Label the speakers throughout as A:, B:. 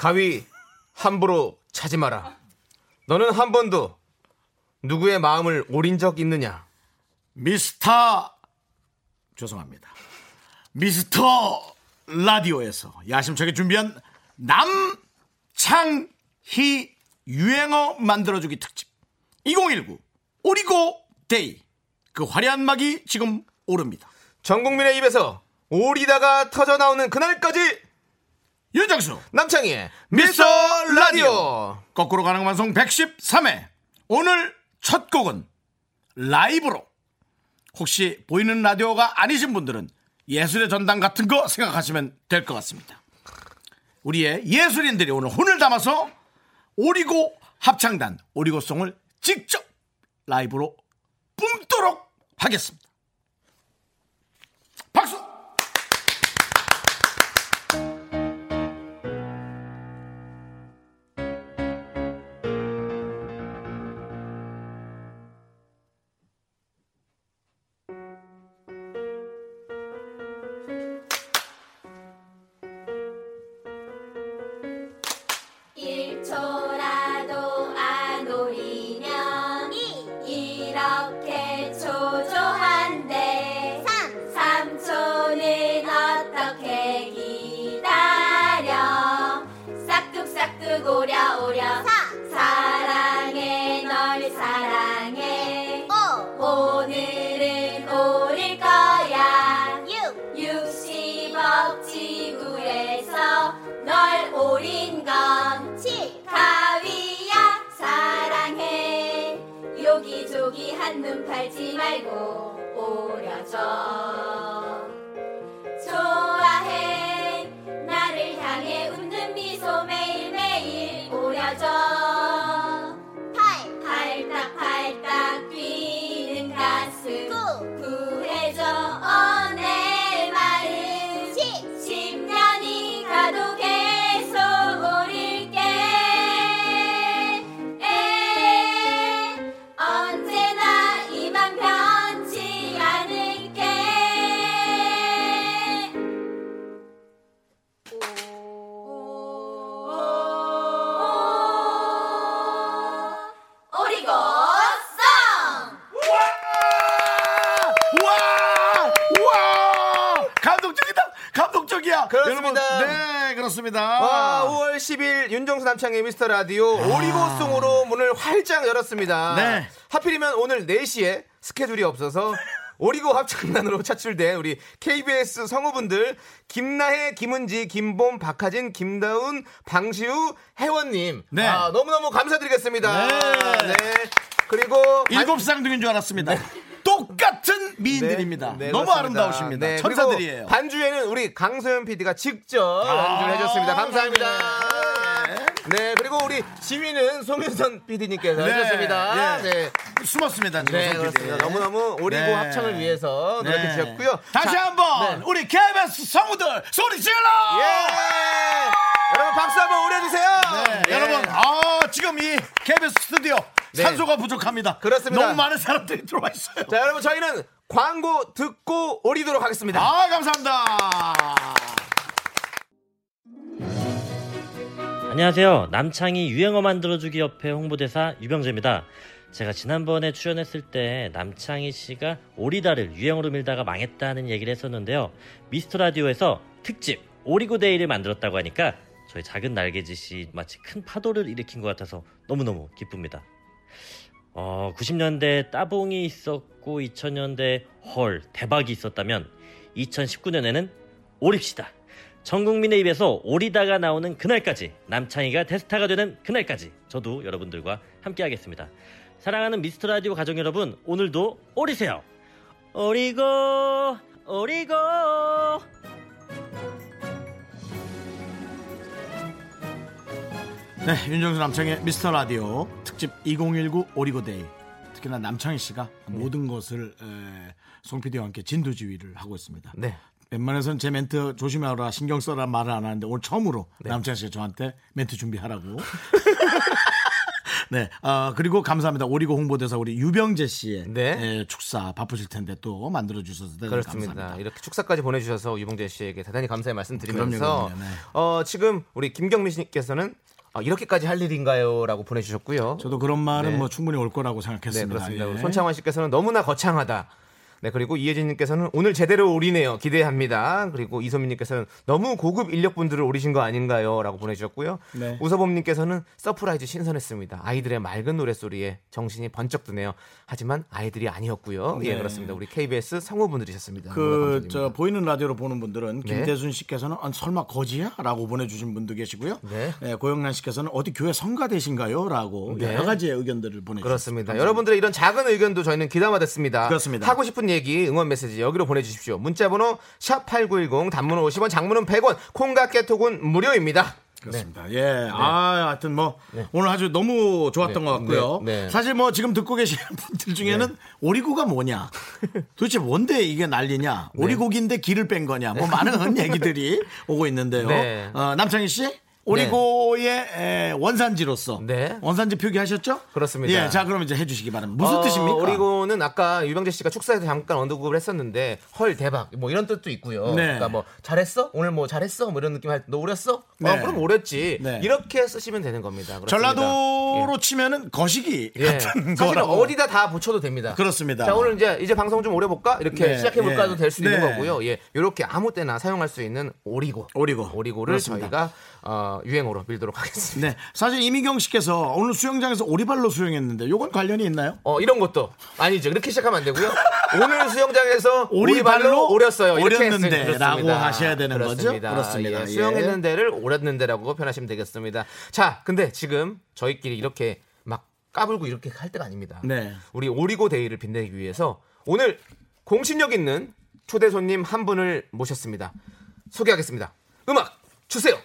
A: 가위 함부로 차지 마라. 너는 한 번도 누구의 마음을 오린 적 있느냐?
B: 미스터 죄송합니다. 미스터 라디오에서 야심차게 준비한 남창희 유행어 만들어주기 특집 2019 오리고 데이 그 화려한 막이 지금 오릅니다.
A: 전 국민의 입에서 오리다가 터져 나오는 그날까지
B: 윤정수
A: 남창희의
B: 미스터. 라디오. 거꾸로 가는 방송 113회 오늘 첫 곡은 라이브로 혹시 보이는 라디오가 아니신 분들은 예술의 전당 같은 거 생각하시면 될 것 같습니다. 우리의 예술인들이 오늘 혼을 담아서 오리고 합창단 오리고송을 직접 라이브로 뿜도록 하겠습니다. 박수!
C: 널 사랑해. 오늘은 오릴 거야. 60억 지구에서 널 오린 건 가위야. 사랑해. 여기저기 한눈 팔지 말고 오려줘
A: 그렇습니다. 와, 5월 10일 윤정수 남창의 미스터 라디오 오리고송으로 문을 활짝 열었습니다.
B: 네.
A: 하필이면 오늘 4시에 스케줄이 없어서 오리고 합창단으로 차출된 우리 KBS 성우분들 김나혜, 김은지, 김봄, 박하진, 김다운, 방시우, 혜원님
B: 네.
A: 아, 너무너무 감사드리겠습니다.
B: 네.
A: 그리고
B: 일곱 쌍둥이인 줄 알았습니다. 똑같은 미인들입니다.
A: 네, 네,
B: 너무
A: 그렇습니다.
B: 아름다우십니다.
A: 네,
B: 천사들이에요.
A: 반주에는 우리 강소연 PD가 직접 연주를 해줬습니다. 감사합니다. 네, 그리고 우리 지휘는 송윤선 PD님께서
B: 네,
A: 해줬습니다.
B: 예.
A: 네,
B: 숨었습니다. 지금
A: 네,
B: 손
A: 그렇습니다. 너무너무 오리고
B: 네.
A: 합창을 위해서 노력해
B: 네.
A: 주셨고요.
B: 다시
A: 자,
B: 한번
A: 네.
B: 우리 KBS 성우들 소리 질러!
A: 예! 여러분 박수 한번 올려주세요.
B: 네,
A: 예.
B: 여러분, 아, 지금 이 KBS 스튜디오
A: 네.
B: 산소가 부족합니다.
A: 그렇습니다.
B: 너무 많은 사람들이 들어와 있어요.
A: 자, 여러분 저희는 광고 듣고 오리도록 하겠습니다.
B: 아, 감사합니다.
D: 안녕하세요. 남창희 유행어 만들어주기 협회 홍보대사 유병재입니다. 제가 지난번에 출연했을 때 남창희 씨가 오리다를 유행어로 밀다가 망했다는 얘기를 했었는데요. 미스터 라디오에서 특집 오리고데이를 만들었다고 하니까 저희 작은 날개짓이 마치 큰 파도를 일으킨 것 같아서 너무너무 기쁩니다. 어, 90년대 따봉이 있었고 2000년대 헐 대박이 있었다면 2019년에는 오립시다. 전 국민의 입에서 오리다가 나오는 그날까지 남창희가 데스타가 되는 그날까지 저도 여러분들과 함께 하겠습니다. 사랑하는 미스터 라디오 가족 여러분 오늘도 오리세요. 오리고 오리고
B: 네, 윤정수 남창의 미스터 라디오 특집 2019 오리고데이. 특히나 남창희 씨가 모든 것을 에, 송 PD와 함께 진두지휘를 하고 있습니다.
A: 네.
B: 웬만해서는 제 멘트 조심하라 신경 써라 말을 안 하는데 오늘 처음으로 남창희 씨가 저한테 멘트 준비하라고. 네, 아, 그리고 감사합니다. 오리고 홍보대사 우리 유병재 씨의
A: 네.
B: 에, 축사 바쁘실 텐데 또 만들어 주셔서 대단히
A: 그렇습니다.
B: 감사합니다.
A: 이렇게 축사까지 보내 주셔서 유봉재 씨에게 대단히 감사의 말씀 드리면서
B: 그럼요, 그럼요. 네.
A: 어, 지금 우리 김경민 씨께서는 어, 이렇게까지 할 일인가요?라고 보내주셨고요.
B: 저도 그런 말은
A: 네.
B: 뭐 충분히 올 거라고
A: 네
B: 생각했습니다.
A: 그렇습니다.
B: 예.
A: 손창환 씨께서는 너무나 거창하다. 네 그리고 이혜진님께서는 오늘 제대로 오리네요. 기대합니다. 그리고 이소민님께서는 너무 고급 인력분들을 오리신 거 아닌가요?라고 보내주셨고요.
B: 네.
A: 우서범님께서는 서프라이즈 신선했습니다. 아이들의 맑은 노래소리에 정신이 번쩍 드네요. 하지만 아이들이 아니었고요. 예
B: 네.
A: 그렇습니다. 우리 KBS 성우분들이셨습니다.
B: 그. 저 보이는 라디오로 보는 분들은
A: 네.
B: 김대순 씨께서는 아, 설마 거지야?라고 보내주신 분도 계시고요.
A: 네.
B: 예, 고영란 씨께서는 어디 교회 성가대신가요?라고
A: 네.
B: 여러 가지의 의견들을 보내주셨습니다.
A: 그렇습니다. 여러분들의 이런 작은 의견도 저희는 귀담아듣습니다.
B: 그렇습니다.
A: 하고 싶은 얘기, 응원 메시지 여기로 보내주십시오. 문자번호 샵 #8910 단문은 50원, 장문은 100원, 콩과 깨톡은 무료입니다.
B: 그렇습니다. 예. 아, 하여튼 뭐 오늘 아주 너무 좋았던
A: 네.
B: 것 같고요.
A: 네. 네.
B: 사실 뭐 지금 듣고 계시는 분들 중에는 오리고가 뭐냐? 도대체 뭔데 이게 난리냐?
A: 네.
B: 오리고기인데 기를 뺀 거냐? 뭐 많은 얘기들이 오고 있는데요.
A: 네.
B: 어, 남창희 씨? 오리고의 에, 원산지로서
A: 네.
B: 원산지 표기하셨죠?
A: 그렇습니다.
B: 예, 자 그럼 이제 해주시기 바랍니다. 무슨
A: 어,
B: 뜻입니까?
A: 오리고는 아까 유병재 씨가 축사에서 잠깐 언급을 했었는데 헐 대박 뭐 이런 뜻도 있고요.
B: 네.
A: 그러니까 뭐 잘했어 오늘 뭐 잘했어 뭐 이런 느낌 할때너 오렸어?
B: 네.
A: 어, 그럼 오랬지.
B: 네.
A: 이렇게 쓰시면 되는 겁니다. 그렇습니다.
B: 전라도로 치면은 거시기
A: 예.
B: 같은 거라고.
A: 어디다 다 붙여도 됩니다.
B: 그렇습니다.
A: 자 오늘 이제 이제 방송 좀 오래 볼까 이렇게
B: 네,
A: 시작해 볼까도
B: 예.
A: 될수 있는
B: 네.
A: 거고요. 예, 이렇게 아무 때나 사용할 수 있는 오리고,
B: 오리고.
A: 오리고를
B: 그렇습니다.
A: 저희가 어, 유행어로 밀도록 하겠습니다.
B: 네, 사실 이미경 씨께서 오늘 수영장에서 오리발로 수영했는데 요건 관련이 있나요?
A: 어 이런 것도 아니죠. 이렇게 시작하면 안 되고요. 오늘 수영장에서
B: 오리발로
A: 오리발로 오렸어요. 이렇게
B: 오렸는데
A: 했으면 그렇습니다.
B: 라고 하셔야 되는 거죠?
A: 그렇습니다.
B: 그렇습니다.
A: 예,
B: 예.
A: 수영했는 데를 오렸는 데라고 표현하시면 되겠습니다. 자, 근데 지금 저희끼리 이렇게 막 까불고 이렇게 할 때가 아닙니다.
B: 네.
A: 우리 오리고 데이를 빛내기 위해서 오늘 공신력 있는 초대 손님 한 분을 모셨습니다. 소개하겠습니다. 음악 주세요.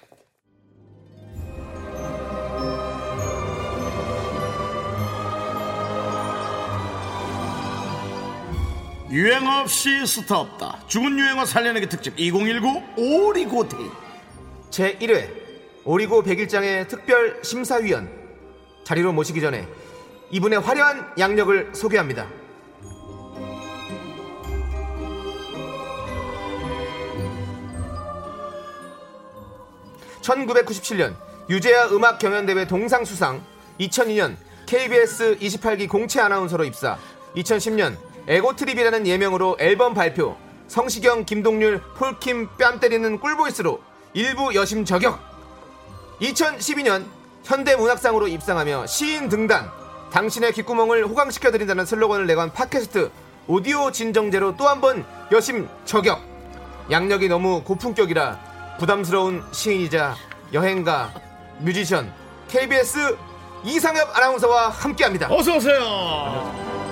B: 유행어 없이 스타 없다. 죽은 유행어 살려내기 특집 2019 오리고 데이.
A: 제 1회 오리고 백일장의 특별 심사위원 자리로 모시기 전에 이분의 화려한 약력을 소개합니다. 1997년 유재하 음악 경연대회 동상 수상, 2002년 KBS 28기 공채 아나운서로 입사, 2010년 에고트립이라는 예명으로 앨범 발표, 성시경, 김동률, 폴킴 뺨 때리는 꿀보이스로 일부 여심 저격, 2012년 현대문학상으로 입상하며 시인 등단, 당신의 귓구멍을 호강시켜드린다는 슬로건을 내건 팟캐스트 오디오 진정제로 또 한 번 여심 저격. 양력이 너무 고품격이라 부담스러운 시인이자 여행가, 뮤지션, KBS 이상엽 아나운서와 함께합니다.
B: 어서 오세요.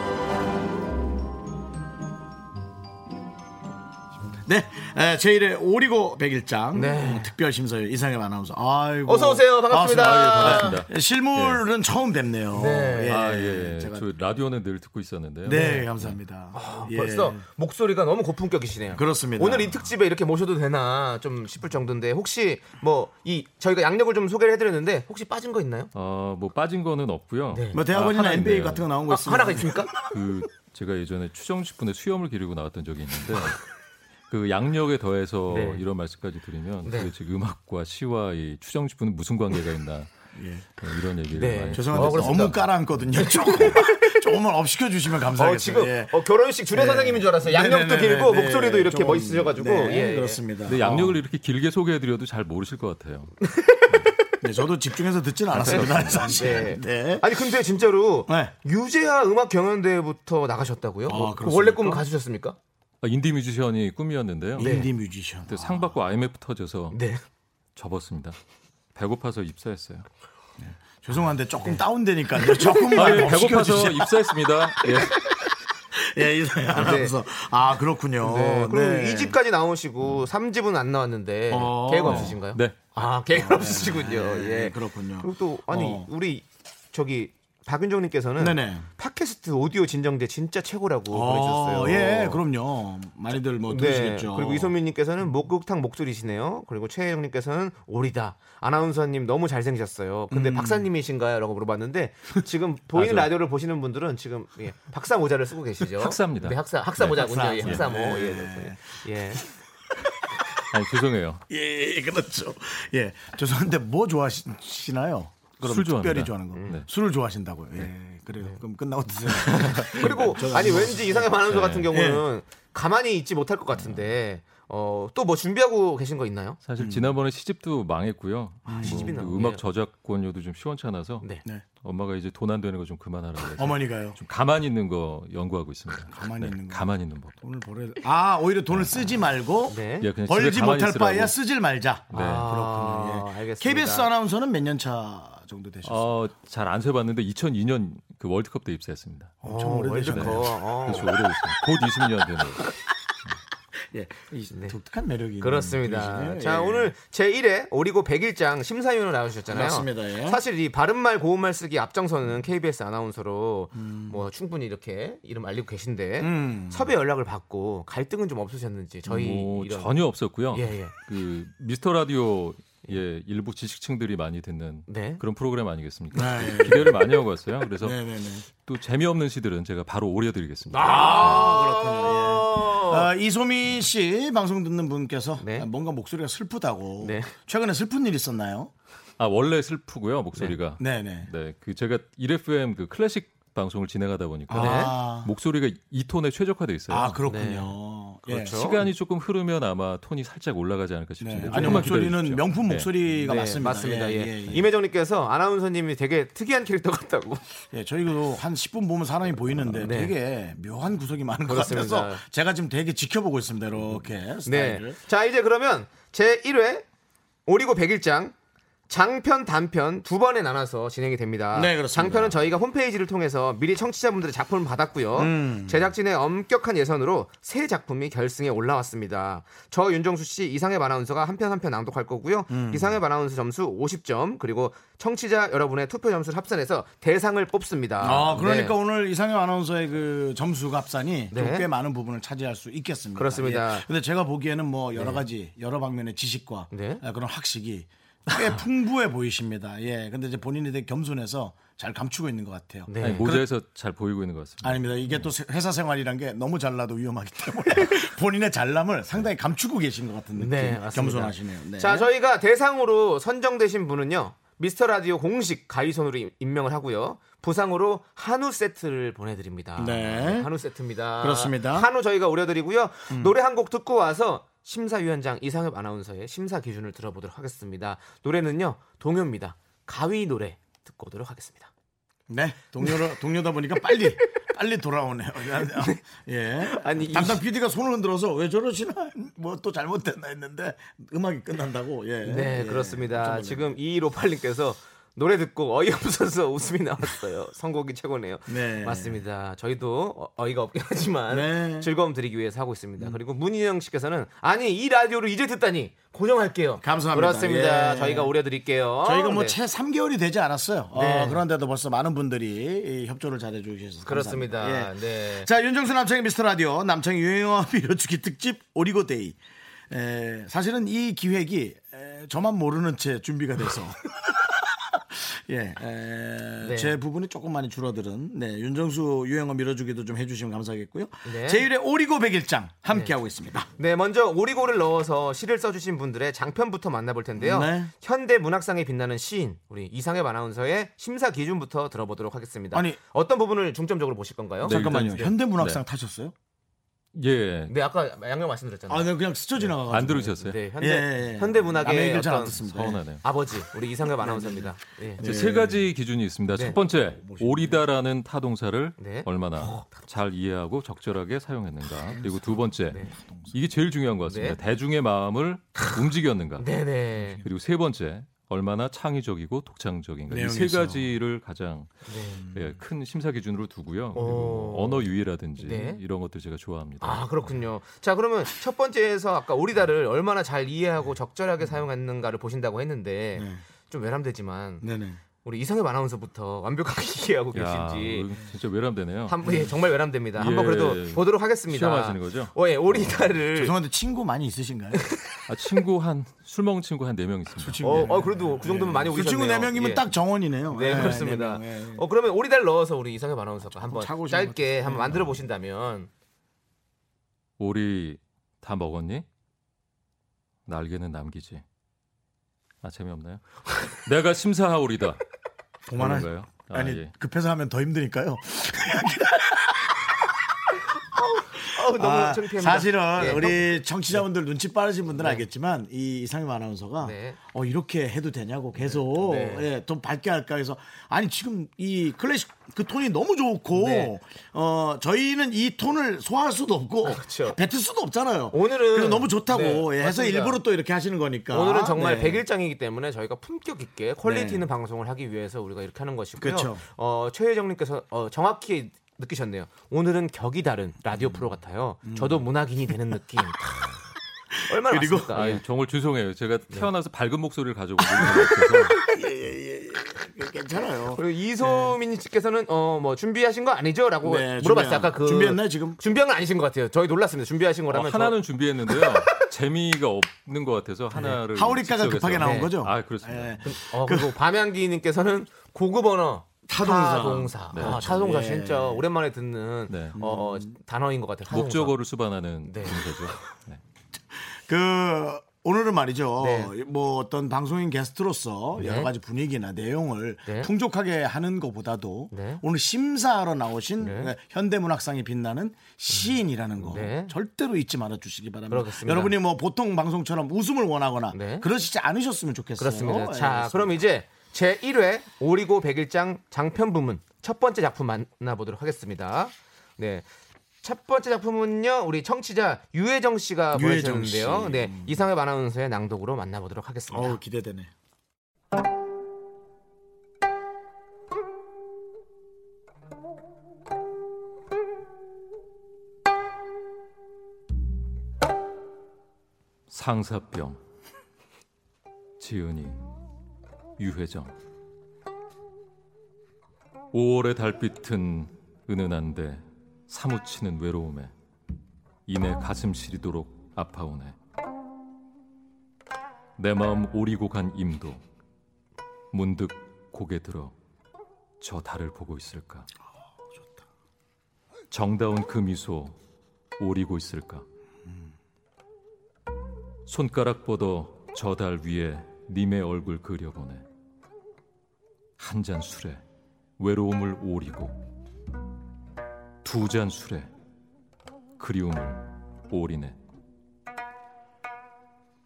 B: 네, 에, 제1회 오리고 100일장
A: 네.
B: 특별 심사위 이상엽 아나운서. 아이고.
A: 어서 오세요. 반갑습니다.
B: 아, 예,
E: 반갑습니다.
B: 실물은 처음 뵙네요.
A: 네.
E: 아, 예.
B: 제가-
E: 저 라디오는 늘 듣고 있었는데요.
B: 네, 감사합니다. 예.
A: 벌써 목소리가 너무 고품격이시네요.
B: 그렇습니다.
A: 오늘 이 특집에 이렇게 모셔도 되나 좀 싶을 정도인데 혹시 뭐 이 저희가 양력을 좀 소개를 해드렸는데 혹시 빠진 거 있나요?
E: 어, 뭐 빠진 거는 없고요.
A: 네.
B: 뭐 대학원이나
E: 아,
B: MBA
E: 있네요.
B: 같은 거 나온 거
A: 아,
B: 있습니다.
A: 하나가 있습니까?
E: 그 제가 예전에 추정식분에 수염을 기르고 나왔던 적이 있는데 그 약력에 더해서
A: 네.
E: 이런 말씀까지 드리면
A: 네.
E: 도대체 음악과 시와 이 추정식분은 무슨 관계가 있나 어, 이런 얘기를
A: 네.
E: 많이
B: 죄송한데
A: 어.
B: 너무 깔아앉거든요. 조금, 조금만 up 시켜 주시면
A: 어,
B: 감사하겠습니다.
A: 지금
B: 예.
A: 어, 결혼식 주례 선생님인 줄 알았어요. 약력도
B: 네네네네.
A: 길고
B: 네.
A: 목소리도 이렇게
B: 좀,
A: 멋있으셔가지고
B: 네,
A: 예, 예.
B: 그렇습니다.
E: 근데 약력을 이렇게 길게 소개해드려도 잘 모르실 것 같아요.
B: 네, 저도 집중해서 듣지는 않았습니다. 사실.
A: 네.
B: 네.
A: 아니 근데 진짜로
B: 네.
A: 유재하 음악 경연대회부터 나가셨다고요?
B: 아,
A: 뭐, 그? 원래 꿈은 가수셨습니까?
E: 아, 인디 뮤지션이 꿈이었는데요.
A: 네.
B: 인디 뮤지션.
E: 상 받고 IMF 터져서
A: 네.
E: 접었습니다. 배고파서 입사했어요.
B: 죄송한데 조금 다운되니까요. 조금만
E: 아, 예, 배고파서
B: 주시죠.
E: 입사했습니다. 예.
B: 예, 이사야 아나운서. 아, 그렇군요.
A: 네. 그리고
B: 네.
A: 2집까지 나오시고 3집은 안 나왔는데
B: 어.
A: 계획 없으신가요?
E: 네.
A: 아, 계획 없으시군요.
B: 네,
A: 예.
B: 그렇군요.
A: 그리고 또 아니
B: 어.
A: 우리 저기 박윤정님께서는
B: 네네.
A: 팟캐스트 오디오 진정제 진짜 최고라고
B: 어,
A: 보내주셨어요.
B: 예, 그럼요. 많이들 뭐
A: 네.
B: 들으시겠죠.
A: 그리고 이소민님께서는 목욕탕 목소리시네요. 그리고 최혜영님께서는 오리다. 아나운서님 너무 잘생기셨어요. 근데
B: 음.
A: 박사님이신가요? 라고 물어봤는데 지금 보이는
E: 아, 저-
A: 라디오를 보시는 분들은 지금 예, 박사 모자를 쓰고 계시죠.
E: 학사입니다.
A: 네, 학사 학사
E: 네,
A: 모자군요.
B: 학사.
A: 예, 학사 모.
B: 예.
A: 예. 예. 예.
E: 아니 죄송해요.
B: 예, 그렇죠. 예, 죄송한데 뭐 좋아하시나요? 그럼
E: 술 좋아합니다.
B: 특별히 좋아하는 거.
A: 네.
B: 술을 좋아하신다고요. 예, 그래요. 그럼 끝나고 드세요.
A: 그리고 아니 왠지 이상의 아나운서 같은
B: 네.
A: 경우는 가만히 있지 못할 것 같은데 어, 또 뭐 준비하고 계신 거 있나요?
E: 사실 지난번에 시집도 망했고요. 뭐
A: 시집이
E: 그 음악
A: 예.
E: 저작권료도 좀 시원찮아서
A: 네.
B: 네.
E: 엄마가 이제 돈 안 되는 거 좀 그만하라고 해서
B: 어머니가요.
E: 좀 가만히 있는 거 연구하고 있습니다.
B: 가만히 있는 거.
E: 가만히 있는 법.
B: 돈을 벌어야 돼. 아, 오히려 돈을 쓰지 말고
A: 네.
E: 예,
B: 벌지 못할. 바에야 쓰질 말자.
E: 네.
A: 아,
B: 그렇군요. 예.
A: 알겠습니다.
B: KBS 아나운서는 몇 년 차 정도 되셨어요?
E: 어, 잘안 세봤는데 2002년 그 월드컵 때 입사했습니다.
B: 엄청
A: 어,
B: 오래되셨네요.
A: 월드컵. 어.
E: 그렇죠. 오래됐습니다. 곧 20년 되는.
B: 예. 이 독특한 매력이
A: 그렇습니다. 자,
B: 예.
A: 오늘 제1회 오리고 100일장 심사위원으로 나오셨잖아요.
B: 맞습니다. 예.
A: 사실 이 바른말 고운말 쓰기 앞장서는 KBS 아나운서로
B: 음.
A: 뭐 충분히 이렇게 이름 알리고 계신데
B: 음.
A: 섭외 연락을 받고 갈등은 좀 없으셨는지 저희
E: 뭐
A: 이런
E: 전혀 없었고요.
A: 예, 예.
E: 그 미스터 라디오 예, 일부 지식층들이 많이 듣는
A: 네.
E: 그런 프로그램 아니겠습니까?
B: 네, 예.
E: 기대를 많이 하고 왔어요. 그래서
B: 네네네.
E: 또 재미없는 시들은 제가 바로 오려드리겠습니다.
A: 아,
B: 그렇군요. 예. 아, 이소미 씨 방송 듣는 분께서
A: 네.
B: 아, 뭔가 목소리가 슬프다고.
A: 네.
B: 최근에 슬픈 일 있었나요?
E: 아 원래 슬프고요 목소리가.
B: 네네.
E: 네, 그 제가 1FM 그 클래식 방송을 진행하다 보니까
B: 아,
E: 목소리가 이 톤에 최적화돼 있어요.
B: 아 그렇군요. 예.
A: 그렇죠.
E: 시간이 조금 흐르면 아마 톤이 살짝 올라가지 않을까
B: 네.
E: 싶은데
B: 아니
E: 조금만
B: 목소리는. 명품
E: 네.
B: 목소리가
A: 네,
B: 맞습니다.
A: 맞습니다. 예,
B: 예, 예, 예.
A: 임혜정님께서 아나운서님이 되게 특이한 캐릭터 같다고.
B: 예, 저희도 한 10분 보면 사람이 보이는데
A: 네.
B: 되게 묘한 구석이 많은 것
A: 그렇습니다.
B: 같아서 제가 지금 되게 지켜보고 있습니다. 이렇게
A: 네.
B: 스타일을.
A: 자, 이제 그러면 제 1회 오리고 100일장 장편 단편 두 번에 나눠서 진행이 됩니다.
B: 네, 그렇습니다.
A: 장편은 저희가 홈페이지를 통해서 미리 청취자분들의 작품을 받았고요.
B: 음.
A: 제작진의 엄격한 예선으로 새 작품이 결승에 올라왔습니다. 저 윤정수 씨 이상의 아나운서가 한 편 한 편 낭독할 거고요.
B: 음.
A: 이상의 아나운서 점수 50점 그리고 청취자 여러분의 투표 점수를 합산해서 대상을 뽑습니다.
B: 아, 그러니까
A: 네.
B: 오늘 이상형 아나운서의 그 점수 합산이 좀
A: 네.
B: 꽤 많은 부분을 차지할 수 있겠습니다.
A: 그렇습니다.
B: 예. 근데 제가 보기에는 뭐 여러 가지 여러 방면의 지식과
A: 네.
B: 아, 그런 학식이 꽤 풍부해 보이십니다. 예. 근데 이제 본인이 되게 겸손해서 잘 감추고 있는 것 같아요.
A: 네.
E: 아니, 모자에서 잘 보이고 있는 것 같습니다.
B: 아닙니다. 이게 또 세- 회사 생활이란 게 너무 잘나도 위험하기 때문에 본인의 잘남을 상당히 감추고 계신 것 같은 느낌.
A: 네, 맞습니다.
B: 겸손하시네요. 네.
A: 자, 저희가 대상으로 선정되신 분은요. 미스터 라디오 공식 가위손으로 임- 임명을 하고요. 부상으로 한우 세트를 보내드립니다.
B: 네.
A: 한우 세트입니다.
B: 그렇습니다. 음.
A: 한우 저희가 우려드리고요. 노래 한 곡 듣고 와서 심사위원장 이상엽 아나운서의 심사 기준을 들어보도록 하겠습니다. 노래는요. 동요입니다. 가위 노래 듣고 오도록 하겠습니다.
B: 네, 동료로 동료다 보니까 빨리 빨리 돌아오네요. 예.
A: 아니, 이-
B: 담당 PD가 손을 흔들어서 왜 저러시나 뭐 또 잘못됐나 했는데 음악이 끝난다고. 예.
A: 네,
B: 예.
A: 그렇습니다. 지금 2158님께서 노래 듣고 어이없어서 웃음이 나왔어요. 선곡이 최고네요.
B: 네.
A: 맞습니다. 저희도 어- 어이가 없긴 하지만
B: 네.
A: 즐거움 드리기 위해서 하고 있습니다. 그리고 문인영 씨께서는 아니 이 라디오를 이제 듣다니 고정할게요.
B: 감사합니다.
A: 그렇습니다.
B: 예.
A: 저희가 오려드릴게요.
B: 저희가 뭐
A: 네.
B: 채 3개월이 되지 않았어요. 어,
A: 네.
B: 그런데도 벌써 많은 분들이 이 협조를 잘해 주셔서
A: 그렇습니다.
B: 예.
A: 네.
B: 자, 윤정수 남창희의 미스터 라디오 남창희 유행어 밀어주기 특집 오리고 데이. 에, 사실은 이 기획이 에, 저만 모르는 채 준비가 돼서 예, 에,
A: 네.
B: 제 부분이 조금 많이 줄어들은 네, 윤정수 유행어 밀어주기도 좀 해주시면 감사하겠고요.
A: 네.
B: 제1회 오리고 백일장 함께 하고 있습니다.
A: 네, 먼저 오리고를 넣어서 시를 써주신 분들의 작품부터 만나볼 텐데요.
B: 네.
A: 현대 문학상에 빛나는 시인 우리 이상협 아나운서의 심사 기준부터 들어보도록 하겠습니다.
B: 아니-
A: 어떤 부분을 중점적으로 보실 건가요?
E: 네,
B: 잠깐만요.
E: 일단-
B: 현대 문학상 타셨어요?
E: 예.
A: 네, 아까 양명 말씀드렸잖아요.
B: 아, 네, 그냥 스쳐 지나가가지고.
E: 안 들으셨어요?
A: 네, 현대
B: 예, 예, 예.
A: 현대 문학의
B: 얘기를 잘안
A: 어떤
B: 듣습니다.
E: 서운하네요.
A: 아버지 우리 이상엽 아나운서입니다. 예.
E: 이제 세 가지 기준이 있습니다.
A: 네.
E: 첫 번째, 오리다라는 타동사를
A: 네.
E: 얼마나 잘 이해하고 적절하게 사용했는가. 그리고 두 번째,
A: 네.
E: 이게 제일 중요한 것 같습니다.
A: 네.
E: 대중의 마음을 움직였는가.
A: 네네.
E: 그리고 세 번째, 얼마나 창의적이고 독창적인가 이 세. 가지를 가장 예, 큰 심사 기준으로 두고요. 언어 유희라든지
A: 네.
E: 이런 것들 제가 좋아합니다.
A: 아 그렇군요. 자 그러면 첫 번째에서 아까 오리다를 얼마나 잘 이해하고 적절하게 사용했는가를 보신다고 했는데
B: 네.
A: 좀 외람되지만
B: 네네.
A: 우리 이상엽 아나운서부터 완벽하게 이해하고
E: 야,
A: 계신지
E: 진짜 외람되네요.
A: 한 예, 정말 외람됩니다.
E: 예.
A: 한번 그래도 보도록 하겠습니다.
E: 시험하시는 거죠?
A: 어, 예, 오리다를
B: 죄송한데 친구 많이 있으신가요?
E: 아, 친구 한 술 먹은 친구 한 네 명 있습니다.
A: 어, 어, 그래도 그 정도면 많이
B: 그
A: 오셨네요.
B: 친구 네 명이면
A: 예.
B: 딱 정원이네요.
A: 네,
B: 예,
A: 그렇습니다.
B: 네 명, 예.
A: 어 그러면 오리다를 넣어서 우리 이상엽 아나운서가 한번 짧게
B: 좀
A: 한번 만들어 보신다면
E: 오리 다 먹었니? 날개는 남기지. 아 재미없나요? 내가 심사하오리다.
B: 그만하-?
E: 아,
B: 아니
E: 예.
B: 급해서 하면 더 힘드니까요.
A: 어, 너무
B: 아,
A: 창피합니다.
B: 사실은
A: 예.
B: 우리 청취자분들 눈치 빠르신 분들은 알겠지만 이 이상임 아나운서가
A: 네.
B: 어 이렇게 해도 되냐고 계속
A: 네.
B: 예, 좀 밝게 할까 해서 아니 지금 이 클래식 그 톤이 너무 좋고
A: 네.
B: 어 저희는 이 톤을 소화할 수도 없고
A: 그렇죠.
B: 뱉을 수도 없잖아요.
A: 오늘은-
B: 너무 좋다고
A: 네,
B: 예, 해서. 일부러 또 이렇게 하시는 거니까
A: 오늘은 정말
B: 네.
A: 백일장이기 때문에 저희가 품격 있게 퀄리티
B: 네.
A: 있는 방송을 하기 위해서 우리가 이렇게 하는 것이고요.
B: 그렇죠.
A: 어, 최혜정님께서 어, 정확히 느끼셨네요. 오늘은 격이 다른 라디오 프로 같아요. 저도 문학인이 되는 느낌. 얼마나
B: 그리고-
A: 맞습니까?
E: 아,
A: 예.
E: 정말 죄송해요. 제가
A: 네.
E: 태어나서 밝은 목소리를 가지고 있는 것 같아서
B: 괜찮아요.
A: 그리고 이소민 씨께서는 어 뭐 준비하신 거 아니죠?라고
B: 네,
A: 물어봤어요. 아까 그
B: 준비했나요, 지금?
A: 준비한 건 아니신 것 같아요. 저희 놀랐습니다. 준비하신
E: 어,
A: 거라면 저-
E: 하나는 준비했는데요. 재미가 없는 것 같아서 하나를
B: 하오리카가
E: 즉석에서.
B: 급하게 나온
A: 네.
B: 거죠?
E: 아 그렇습니다.
B: 예.
A: 어, 그리고 밤양기님께서는 고급 언어
B: 타동사.
A: 타동사.
E: 네.
A: 아, 타동사
B: 예.
A: 진짜 오랜만에 듣는
E: 네.
A: 어, 어, 단어인 것 같아요. 타동사.
E: 목적어를 수반하는
A: 네.
E: 분이죠. 네.
B: 그 오늘은 말이죠.
A: 네.
B: 뭐 어떤 방송인 게스트로서
A: 네.
B: 여러 가지 분위기나 내용을
A: 네.
B: 풍족하게 하는 것보다도
A: 네.
B: 오늘 심사하러 나오신
A: 네.
B: 현대문학상이 빛나는 시인이라는 거
A: 네.
B: 절대로 잊지 말아 주시기 바랍니다.
A: 그렇겠습니다.
B: 여러분이 뭐 보통 방송처럼 웃음을 원하거나
A: 네.
B: 그러시지 않으셨으면 좋겠어요.
A: 그렇습니다.
B: 예,
A: 자,
B: 그렇습니다.
A: 그럼 이제 제 1회 오리고 백일장 장편 부문 첫 번째 작품 만나보도록 하겠습니다. 네. 첫 번째 작품은요, 우리 청취자 유혜정 씨가
B: 유혜정
A: 보내주셨는데요.
B: 씨.
A: 네. 이상엽 아나운서의 낭독으로 만나보도록 하겠습니다.
B: 어우 기대되네.
E: 상사병 지은이 유회정. 5월의 달빛은 은은한데 사무치는 외로움에 이내 가슴 시리도록 아파오네. 내 마음 오리고 간 임도 문득 고개 들어 저 달을 보고 있을까? 정다운 그 미소 오리고 있을까? 손가락 뻗어 저 달 위에 님의 얼굴 그려보네. 한 잔 술에 외로움을 오리고 두 잔 술에 그리움을 오리네.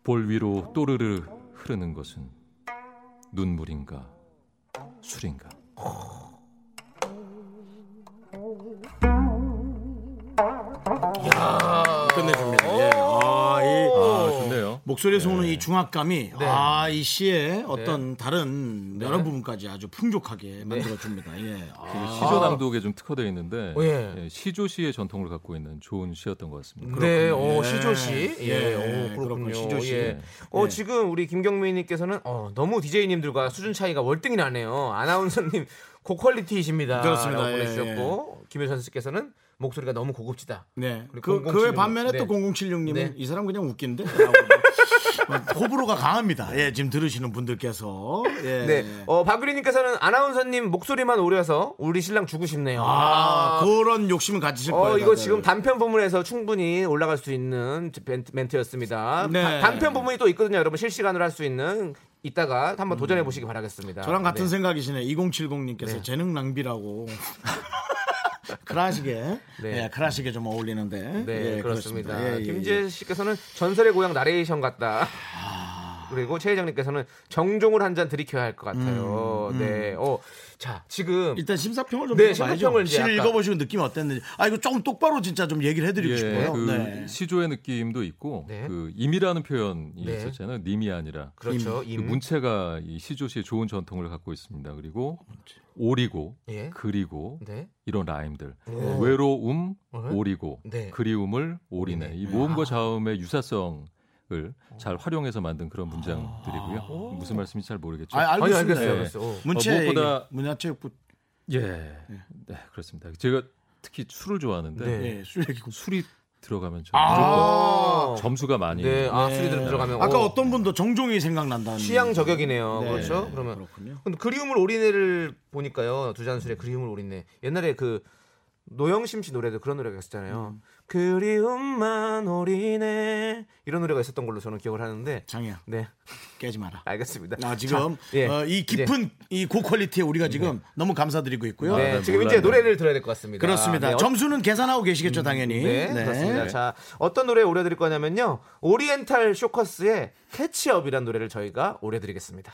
E: 볼 위로 또르르 흐르는 것은 눈물인가 술인가.
B: 목소리에서 오는 이 중압감이
A: 네.
B: 아, 이 시의 어떤 다른 여러 부분까지 아주 풍족하게
A: 네.
B: 만들어줍니다. 예. 아,
E: 시조 낭독에 좀 특화되어 있는데
A: 예.
E: 예, 시조 시의 전통을 갖고 있는 좋은 시였던 것 같습니다.
A: 네, 어,
B: 예.
A: 시조씨. 예,
B: 예,
A: 어, 그렇군요.
B: 그렇군요. 시조씨.
A: 예. 어,
B: 예.
A: 지금 우리 김경민님께서는 어, 너무 DJ님들과 수준 차이가 월등히 나네요. 아나운서님 고퀄리티이십니다.
B: 그렇습니다.
A: 라고
B: 예,
A: 보내주셨고, 김효선 씨께서는 목소리가 너무 고급지다.
B: 네.
A: 그, 0076.
B: 반면에
A: 네.
B: 또 0076님은
A: 네.
B: 이 사람 그냥 웃긴데? 호불호가 강합니다. 예, 지금 들으시는 분들께서. 예.
A: 네. 어, 박유리님께서는 아나운서님 목소리만 오려서 우리 신랑 주고 싶네요.
B: 아, 그런 욕심을 가지실 거예요.
A: 어, 이거
B: 다들.
A: 지금 단편 부문에서 충분히 올라갈 수 있는 멘트, 멘트 였습니다.
B: 네.
A: 다- 단편 부문이 또 있거든요. 여러분 실시간으로 할 수 있는 이따가 한번 도전해 보시기 바라겠습니다.
B: 저랑 같은
A: 네.
B: 생각이시네. 2070님께서
A: 네.
B: 재능 낭비라고. 클래식에
A: 네.
B: 예, 클래식에 좀 어울리는데
A: 네,
B: 예,
A: 그렇습니다.
B: 예, 예, 예.
A: 김재 씨께서는 전설의 고향 나레이션 같다. 그리고 최 회장님께서는 정종을 한 잔 들이켜야 할 것 같아요. 네. 어, 자, 지금
B: 일단 심사평을 좀
A: 네. 심사평을 이제
B: 시를
A: 아까-
B: 읽어보시고 느낌이 어땠는지. 아 이거 조금 똑바로 진짜 좀 얘기를 해드리고
E: 예,
B: 싶어요.
E: 그
B: 네.
E: 시조의 느낌도 있고
A: 네.
E: 그 임이라는 표현이
A: 네.
E: 있었잖아요. 님이 아니라
A: 그렇죠.
E: 그
A: 임.
E: 문체가 이 시조시의 좋은 전통을 갖고 있습니다. 그리고 오리고
A: 예.
E: 그리고
A: 네.
E: 이런 라임들
A: 오.
E: 외로움
A: 어?
E: 오리고
A: 네.
E: 그리움을 오리네 이 모음과 자음의 유사성 을잘 활용해서 만든 그런 문장들이고요. 무슨 말씀인지 잘 모르겠죠.
B: 아, 알겠습니다.
A: 알겠어요.
B: 예.
A: 알겠어요. 어.
B: 문체
E: 어, 무엇보다-
B: 문화체육부
E: 예, 네 그렇습니다. 제가 특히 술을 좋아하는데
A: 네.
B: 예, 술 얘기고.
E: 술이 들어가면 저
B: 아.
E: 점수가 많이
A: 네. 아,
B: 네.
A: 술이 들- 들어가면
B: 아까
A: 어,
B: 어, 떤 분도 정종이 생각난다는
A: 취향 저격이네요.
B: 네.
A: 그렇죠? 그러면
B: 그렇군요.
A: 근데 그리움을 오리네를 보니까요. 두 잔술에 그리움을 오리네. 옛날에 그 노영심 씨 노래도 그런 노래가 있었잖아요.
B: 음.
A: 그리움만 오리네 이런 노래가 있었던 걸로 저는 기억을 하는데
B: 장이야
A: 네
B: 깨지 마라.
A: 알겠습니다.
B: 아 지금
A: 자, 예.
B: 어, 이 깊은 이 고퀄리티에 우리가 지금 너무 감사드리고 있고요.
A: 네,
E: 아,
A: 지금
E: 몰랐네.
A: 이제 노래를 들어야 될 것 같습니다.
B: 그렇습니다.
A: 네, 어-
B: 점수는 계산하고 계시겠죠, 당연히.
A: 네, 그렇습니다. 자, 어떤 노래 올려드릴 거냐면요. 오리엔탈 쇼커스의 Catch Up이란 노래를 저희가 올려드리겠습니다.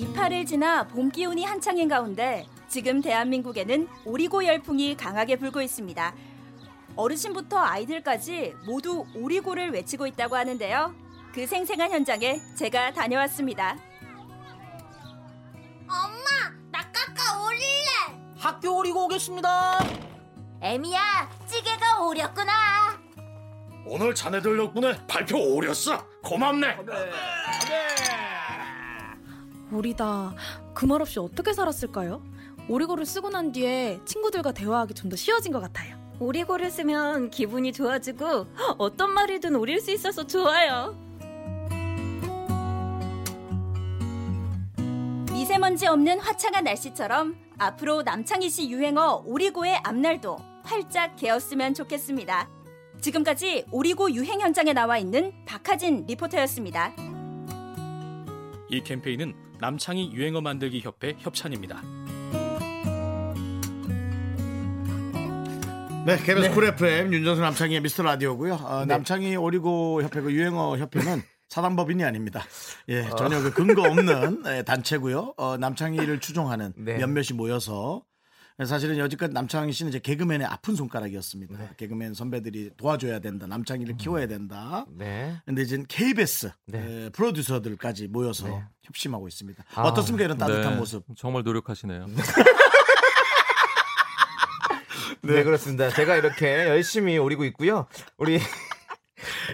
F: 이파를 지나 봄 기운이 한창인 가운데 지금 대한민국에는 오리고 열풍이 강하게 불고 있습니다. 어르신부터 아이들까지 모두 오리고를 외치고 있다고 하는데요. 그 생생한 현장에 제가 다녀왔습니다.
C: 엄마, 나 깎아 올릴래.
G: 학교 오리고 오겠습니다
C: 애미야, 찌개가 오렸구나.
H: 오늘 자네들 덕분에 발표 오렸어. 고맙네.
I: 오리다. 그 말 없이 어떻게 살았을까요? 오리고를 쓰고 난 뒤에 친구들과 대화하기 좀 더 쉬워진 것 같아요.
F: 오리고를 쓰면 기분이 좋아지고 어떤 말이든 오릴 수 있어서 좋아요. 미세먼지 없는 화창한 날씨처럼 앞으로 남창희 씨 유행어 오리고의 앞날도 활짝 개었으면 좋겠습니다. 지금까지 오리고 유행 현장에 나와 있는 박하진 리포터였습니다.
J: 이 캠페인은 남창희 유행어 만들기 협회 협찬입니다.
B: 네, KBS 쿨 FM 윤정수 남창희의 미스터 라디오고요. 어,
A: 네.
B: 남창희 오리고 협회 그 유행어 협회는 사단법인이 아닙니다. 예,
A: 어.
B: 전혀 그 근거 없는 예, 단체고요. 어, 남창희를 추종하는
A: 네.
B: 몇몇이 모여서 사실은 여지껏 남창희 씨는 이제 개그맨의 아픈 손가락이었습니다.
A: 네.
B: 개그맨 선배들이 도와줘야 된다. 남창희를 키워야 된다.
A: 네.
B: 근데 이제 KBS
A: 네.
B: 에, 프로듀서들까지 모여서
A: 네.
B: 협심하고 있습니다.
A: 아.
B: 어떻습니까 이런 따뜻한
E: 네,
B: 모습?
E: 정말 노력하시네요.
A: 네. 그렇습니다. 제가 이렇게 열심히 오리고 있고요. 우리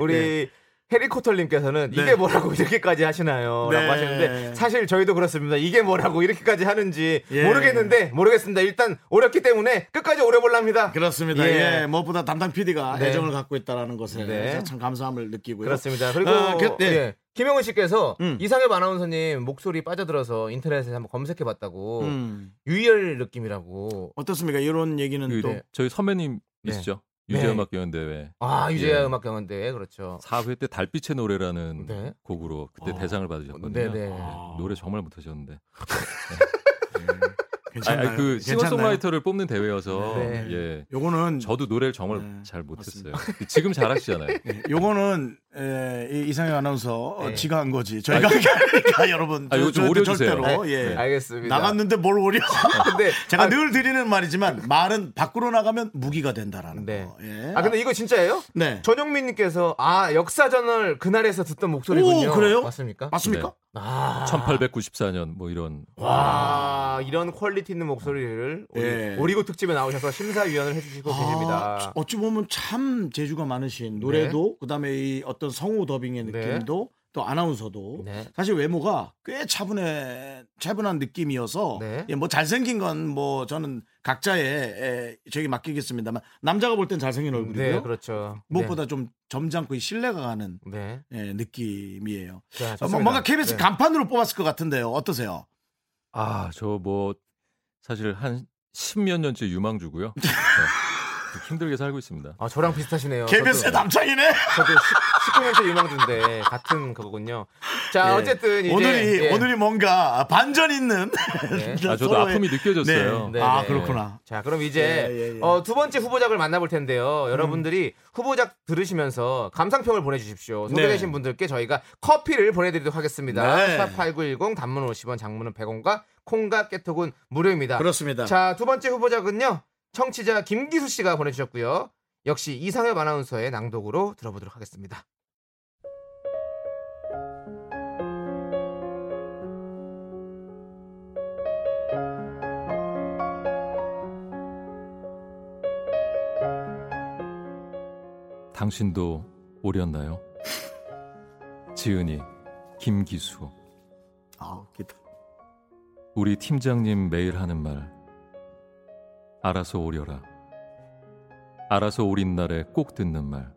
A: 우리 해리코털님께서는
B: 네.
A: 이게 뭐라고 이렇게까지 하시나요?
B: 네.
A: 라고 하시는데 사실 저희도 그렇습니다. 이게 뭐라고 이렇게까지 하는지
B: 예.
A: 모르겠는데 모르겠습니다. 일단 오렸기 때문에 끝까지 오려볼랍니다.
B: 그렇습니다.
A: 예.
B: 예, 무엇보다 담당 PD가
A: 네.
B: 애정을 갖고 있다라는 것에
A: 네.
B: 참 감사함을 느끼고요.
A: 그렇습니다. 그리고
B: 어, 그- 네.
A: 예. 김영은 씨께서
B: 음.
A: 이상엽 아나운서님 목소리 빠져들어서 인터넷에 한번 검색해봤다고
B: 음.
A: 유희열 느낌이라고.
B: 어떻습니까? 이런 얘기는
E: 그,
B: 또
E: 저희 선배님이시죠?
A: 네.
E: 유재음악 경연 대회
A: 아 유재하
E: 예.
A: 음악 경연대 그렇죠.
E: 4회 때 달빛의 노래라는
A: 네.
E: 곡으로 그때
B: 아.
E: 대상을 받으셨거든요.
A: 네네.
E: 네, 노래 정말 못 하셨는데.
B: 괜찮나요?
E: 아니, 그
B: 괜찮나요?
E: 싱어송라이터를 뽑는 대회여서
A: 네.
E: 예.
B: 요거는
E: 저도 노래를 정말
B: 네,
E: 잘 못했어요. 지금 잘하시잖아요.
B: 예, 요거는 에, 이 이상협 아나운서 어,
A: 네.
B: 지가 한 거지. 저희가 한 게 아니니까 여러분.
E: 아, 이거 좀
B: 저희도
E: 오려주세요.
B: 절대로
A: 네.
B: 예.
A: 알겠습니다.
B: 나갔는데 뭘 오려?
A: 근데
B: 제가
A: 아,
B: 늘 드리는 말이지만 말은 밖으로 나가면 무기가 된다라는
A: 네.
B: 거. 예.
A: 아 근데 이거 진짜예요?
B: 네.
A: 전영민님께서 아 역사저널 그날에서 듣던 목소리군요.
B: 오, 그래요?
A: 맞습니까?
B: 맞습니까?
A: 아,
E: 1894년 뭐 이런
A: 와 이런 퀄리티 있는 목소리를 우리
B: 예.
A: 오리고 특집에 나오셔서 심사위원을 해주시고
B: 아,
A: 계십니다.
B: 어찌 보면 참 재주가 많으신 노래도 그다음에 이 어떤 성우 더빙의
A: 네.
B: 느낌도 또 아나운서도
A: 네.
B: 사실 외모가 꽤 차분해 차분한 느낌이어서
A: 네.
B: 예, 뭐 잘생긴 건 뭐 저는 각자의 에, 저기 맡기겠습니다만 남자가 볼 땐 잘생긴 얼굴이고요.
A: 네, 그렇죠.
B: 무엇보다 좀 점잖고 이 신뢰가 가는
A: 네.
B: 예, 느낌이에요.
A: 자,
B: 어. 뭔가 KBS
A: 네.
B: 간판으로 뽑았을 것 같은데요. 어떠세요?
E: 아, 저 뭐 사실 한 십몇 년째 유망주고요. 네. 힘들게 살고 있습니다.
A: 아, 저랑 비슷하시네요.
B: KBS의
A: 저도-
B: 남창이네.
A: 저도 19년째 유망주인데 같은 그거군요. 자,
B: 예.
A: 어쨌든 이제
B: 오늘이
A: 예.
B: 오늘이 뭔가 반전 있는
A: 네.
E: 아, 저도
B: 서로의-
E: 아픔이 느껴졌어요.
A: 네,
B: 아
A: 네.
B: 그렇구나.
A: 자, 그럼 이제
B: 예, 예, 예.
A: 어, 두 번째 후보작을 만나볼 텐데요. 여러분들이 후보작 들으시면서 감상평을 보내주십시오. 소개되신
B: 네.
A: 분들께 저희가 커피를 보내드리도록 하겠습니다.
B: 네.
A: 샵8910 단문 50원, 장문은 100원과 콩과 깨톡은 무료입니다.
B: 그렇습니다.
A: 자, 두 번째 후보작은요. 청취자 김기수 씨가 보내주셨고요. 역시 이상엽 아나운서의 낭독으로 들어보도록 하겠습니다.
E: 당신도 오렸나요? 지은이, 김기수.
B: 아, 기타.
E: 우리 팀장님 매일 하는 말. 알아서 오려라. 알아서 오린 날에 꼭 듣는 말.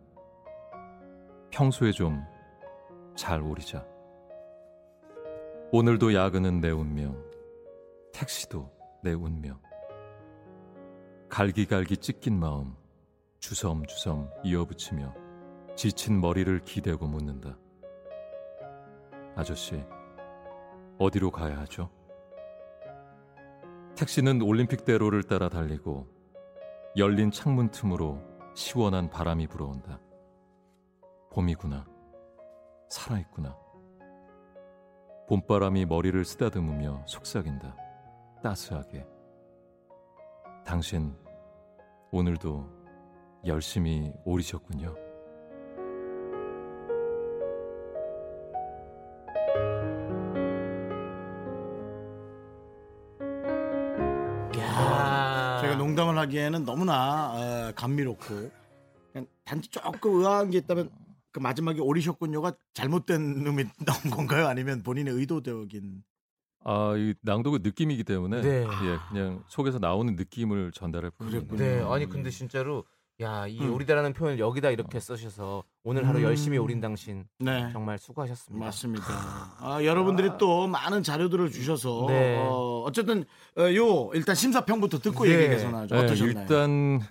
E: 평소에 좀 잘 오리자. 오늘도 야근은 내 운명. 택시도 내 운명. 갈기갈기 찢긴 마음. 주섬주섬 이어붙이며 지친 머리를 기대고 묻는다. 아저씨, 어디로 가야 하죠? 택시는 올림픽대로를 따라 달리고 열린 창문 틈으로 시원한 바람이 불어온다. 봄이구나. 살아있구나. 봄바람이 머리를 쓰다듬으며 속삭인다. 따스하게. 당신, 오늘도 열심히 오리셨군요.
A: 야
B: 저희가 농담을 하기에는 너무나 어, 감미롭고 그냥 단지 조금 의아한 게 있다면 그 마지막에 오리셨군요가 잘못된 놈이 나온 건가요? 아니면 본인의 의도적인
E: 아, 이 낭독은 느낌이기 때문에
A: 네.
E: 예, 그냥 속에서 나오는 느낌을 전달할 뿐입니다.
A: 네, 아니 근데 진짜로 야, 이
B: 음.
A: 오리다라는 표현을 여기다 이렇게 쓰셔서 오늘 하루
B: 음.
A: 열심히 오린 당신
B: 네.
A: 정말 수고하셨습니다.
B: 맞습니다. 아, 여러분들이 또 많은 자료들을 주셔서
A: 네.
B: 어, 어쨌든 어, 요 일단 심사평부터 듣고
A: 네.
B: 얘기해서 나죠.
E: 네,
B: 어떠셨나요?
E: 일단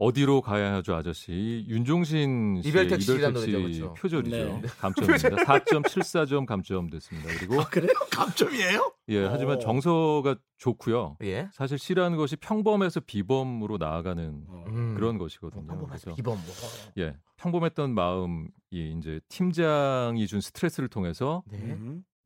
E: 어디로 가야 하죠, 아저씨? 윤종신 씨의
A: 이별 택시 그렇죠?
E: 표절이죠.
B: 네.
E: 감점입니다. 4.74점 감점 됐습니다. 그리고
B: 아, 그래요? 감점이에요?
E: 예, 하지만
B: 어.
E: 정서가 좋고요.
A: 예.
E: 사실 시라는 것이 평범에서 비범으로 나아가는
A: 음.
E: 그런 것이거든요.
A: 기본 뭐.
E: 예, 평범했던 마음이 이제 팀장이 준 스트레스를 통해서
A: 네.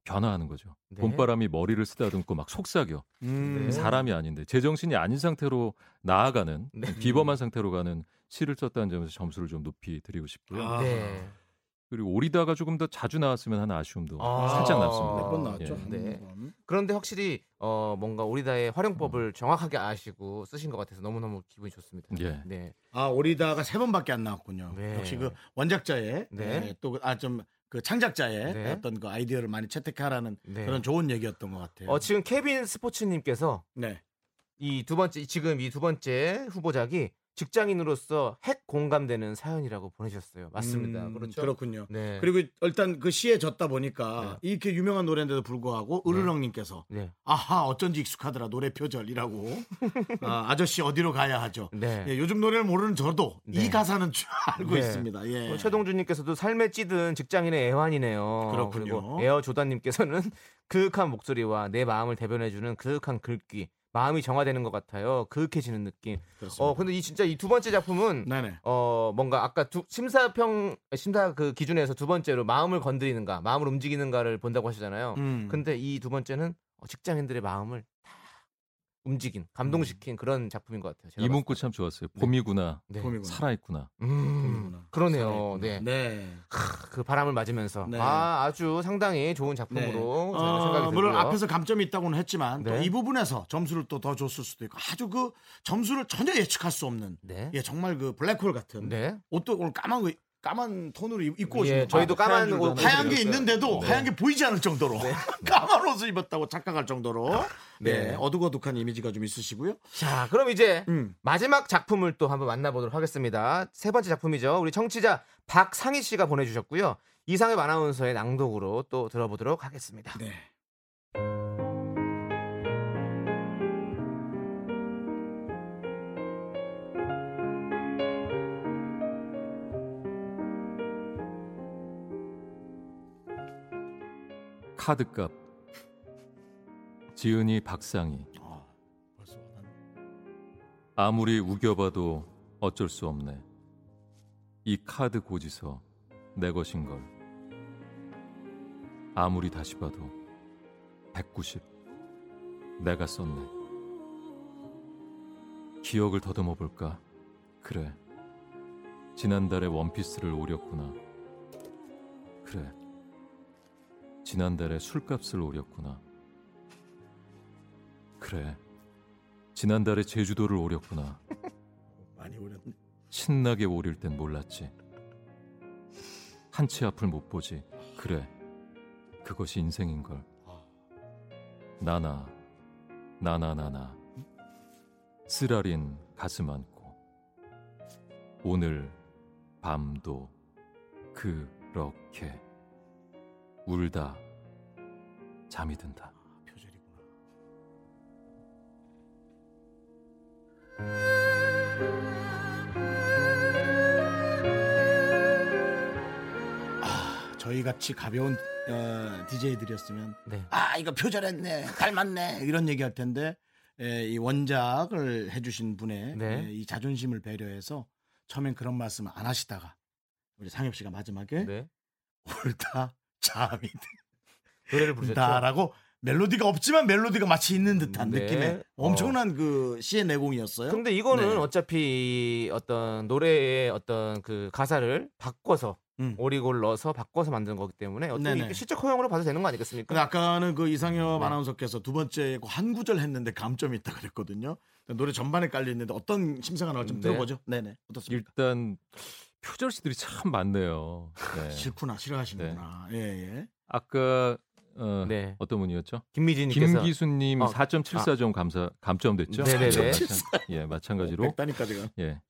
B: 음.
E: 변화하는 거죠.
A: 네.
E: 봄바람이 머리를 쓰다듬고 막 속삭여.
B: 음.
A: 네.
E: 사람이 아닌데 제정신이 아닌 상태로 나아가는
A: 네.
E: 비범한 상태로 가는 시를 썼다는 점에서 점수를 좀 높이 드리고 싶고요.
B: 아.
A: 네.
E: 그리고 오리다가 조금 더 자주 나왔으면 하는 아쉬움도
A: 아.
E: 살짝 남습니다.
B: 몇 번 나왔죠?
E: 예.
A: 네. 그런데 확실히 어 뭔가 오리다의 활용법을 정확하게 아시고 쓰신 것 같아서 너무너무 기분이 좋습니다.
E: 예.
A: 네.
B: 아 오리다가 세 번밖에 안 나왔군요.
A: 네.
B: 역시 그 원작자의
A: 네.
B: 또아좀 그 창작자의
A: 네.
B: 어떤 그 아이디어를 많이 채택하라는
A: 네.
B: 그런 좋은 얘기였던 것 같아요.
A: 어 지금 케빈 스포츠님께서
B: 네.
A: 이 두 번째 지금 이 두 번째 후보작이 직장인으로서 핵 공감되는 사연이라고 보내주셨어요. 맞습니다.
B: 음,
A: 그렇죠.
B: 그렇군요.
A: 네.
B: 그리고 일단 그 시에 졌다 보니까 이렇게 유명한 노래인데도 불구하고 으르렁님께서
A: 네.
B: 아하 어쩐지 익숙하더라 노래 표절이라고 아, 아저씨 어디로 가야 하죠.
A: 네.
B: 예, 요즘 노래를 모르는 저도
A: 네.
B: 이 가사는 줄 알고
A: 네.
B: 있습니다. 예.
A: 어, 최동준님께서도 삶에 찌든 직장인의 애환이네요.
B: 그렇군요.
A: 에어 조단님께서는 그윽한 목소리와 내 마음을 대변해주는 그윽한 글귀. 마음이 정화되는 것 같아요. 그윽해지는 느낌.
B: 그렇습니다.
A: 어 근데 이 진짜 이 두 번째 작품은
B: 네네.
A: 어 뭔가 아까 두, 심사평 심사 그 기준에서 두 번째로 마음을 건드리는가, 마음을 움직이는가를 본다고 하시잖아요.
B: 음.
A: 근데 이 두 번째는 어, 직장인들의 마음을 다 움직인, 감동시킨 그런 작품인 것 같아요. 제가
E: 이 문구 참 좋았어요. 봄이구나,
A: 봤을 때. 네.
B: 봄이구나.
E: 살아있구나.
A: 음,
B: 봄이구나.
A: 그러네요.
B: 살아있구나.
A: 네.
B: 네.
A: 그 바람을 맞으면서
B: 네.
A: 아 아주 상당히 좋은
B: 네.
A: 작품으로 저희가
B: 어,
A: 생각이 들고요.
B: 물론 앞에서 감점이 있다고는 했지만
A: 네.
B: 또이 부분에서 점수를 또 더 줬을 수도 있고 아주 그 점수를 전혀 예측할 수 없는
A: 네.
B: 예 정말 그 블랙홀 같은
A: 네.
B: 옷도 오늘 까만 거 까만 톤으로 입- 입고 오신
A: 예,
B: 거
A: 저희도 까만 옷
B: 하얀 게. 있는데도
A: 네.
B: 하얀 게 보이지 않을 정도로 까만 옷을 입었다고 착각할 정도로 네.
A: 네.
B: 어둑어둑한 이미지가 좀 있으시고요.
A: 자, 그럼 이제
B: 음.
A: 마지막 작품을 또 한번 만나보도록 하겠습니다. 세 번째 작품이죠. 우리 청취자 박상희 씨가 보내주셨고요. 이상엽 아나운서의 낭독으로 또 들어보도록 하겠습니다.
B: 네.
E: 카드값 지은이 박상희.
B: 아.
E: 아무리 우겨봐도 어쩔 수 없네. 이 카드 고지서 내 것인 걸. 아무리 다시 봐도 190 내가 썼네. 기억을 더듬어 볼까? 그래. 지난달에 원피스를 오렸구나. 그래 지난달에 술값을 오렸구나. 그래. 지난달에 제주도를 오렸구나.
B: 많이 오렸네.
E: 신나게 오릴 땐 몰랐지. 한치 앞을 못 보지. 그래. 그것이 인생인걸. 나나, 나나나나. 쓰라린 가슴 안고. 오늘 밤도 그렇게. 울다 잠이 든다.
B: 아, 저희 같이 가벼운 어, DJ들이었으면
A: 네.
B: 아 이거 표절했네, 닮았네 이런 얘기할 텐데 에, 이 원작을 해주신 분의
A: 네.
B: 에, 이 자존심을 배려해서 처음엔 그런 말씀 안 하시다가 우리 상엽 씨가 마지막에
A: 네.
B: 울다 잠이
A: 노래를 부르셨죠.
B: 든다라고 멜로디가 없지만 멜로디가 마치 있는 듯한
A: 네.
B: 느낌의 엄청난 그 시의 내공이었어요.
A: 근데 이거는
B: 네.
A: 어차피 어떤 노래의 어떤 그 가사를 바꿔서
B: 음.
A: 오리골 넣어서 바꿔서 만든 거기 때문에 어떻게
B: 네네.
A: 시적 허용으로 봐도 되는 거 아니겠습니까?
B: 근데 아까는 그 이상엽
A: 네.
B: 아나운서께서 두 번째 그한 구절 했는데 감점이 있다 그랬거든요. 노래 전반에 깔려 있는데 어떤 심사가 나올지 좀
A: 네.
B: 들어보죠. 네네. 어떻습니까?
E: 일단 표절시들이 참 많네요. 네.
B: 싫구나 싫어하시는구나. 예 예.
E: 아까 어,
A: 네.
E: 어떤 분이었죠?
A: 김미진님께서
E: 김기수님
A: 어,
E: 4.74점 감사 감점됐죠?
A: 네네네.
E: 네, 예, 마찬가지로.
B: 백단위까지가.
E: 예.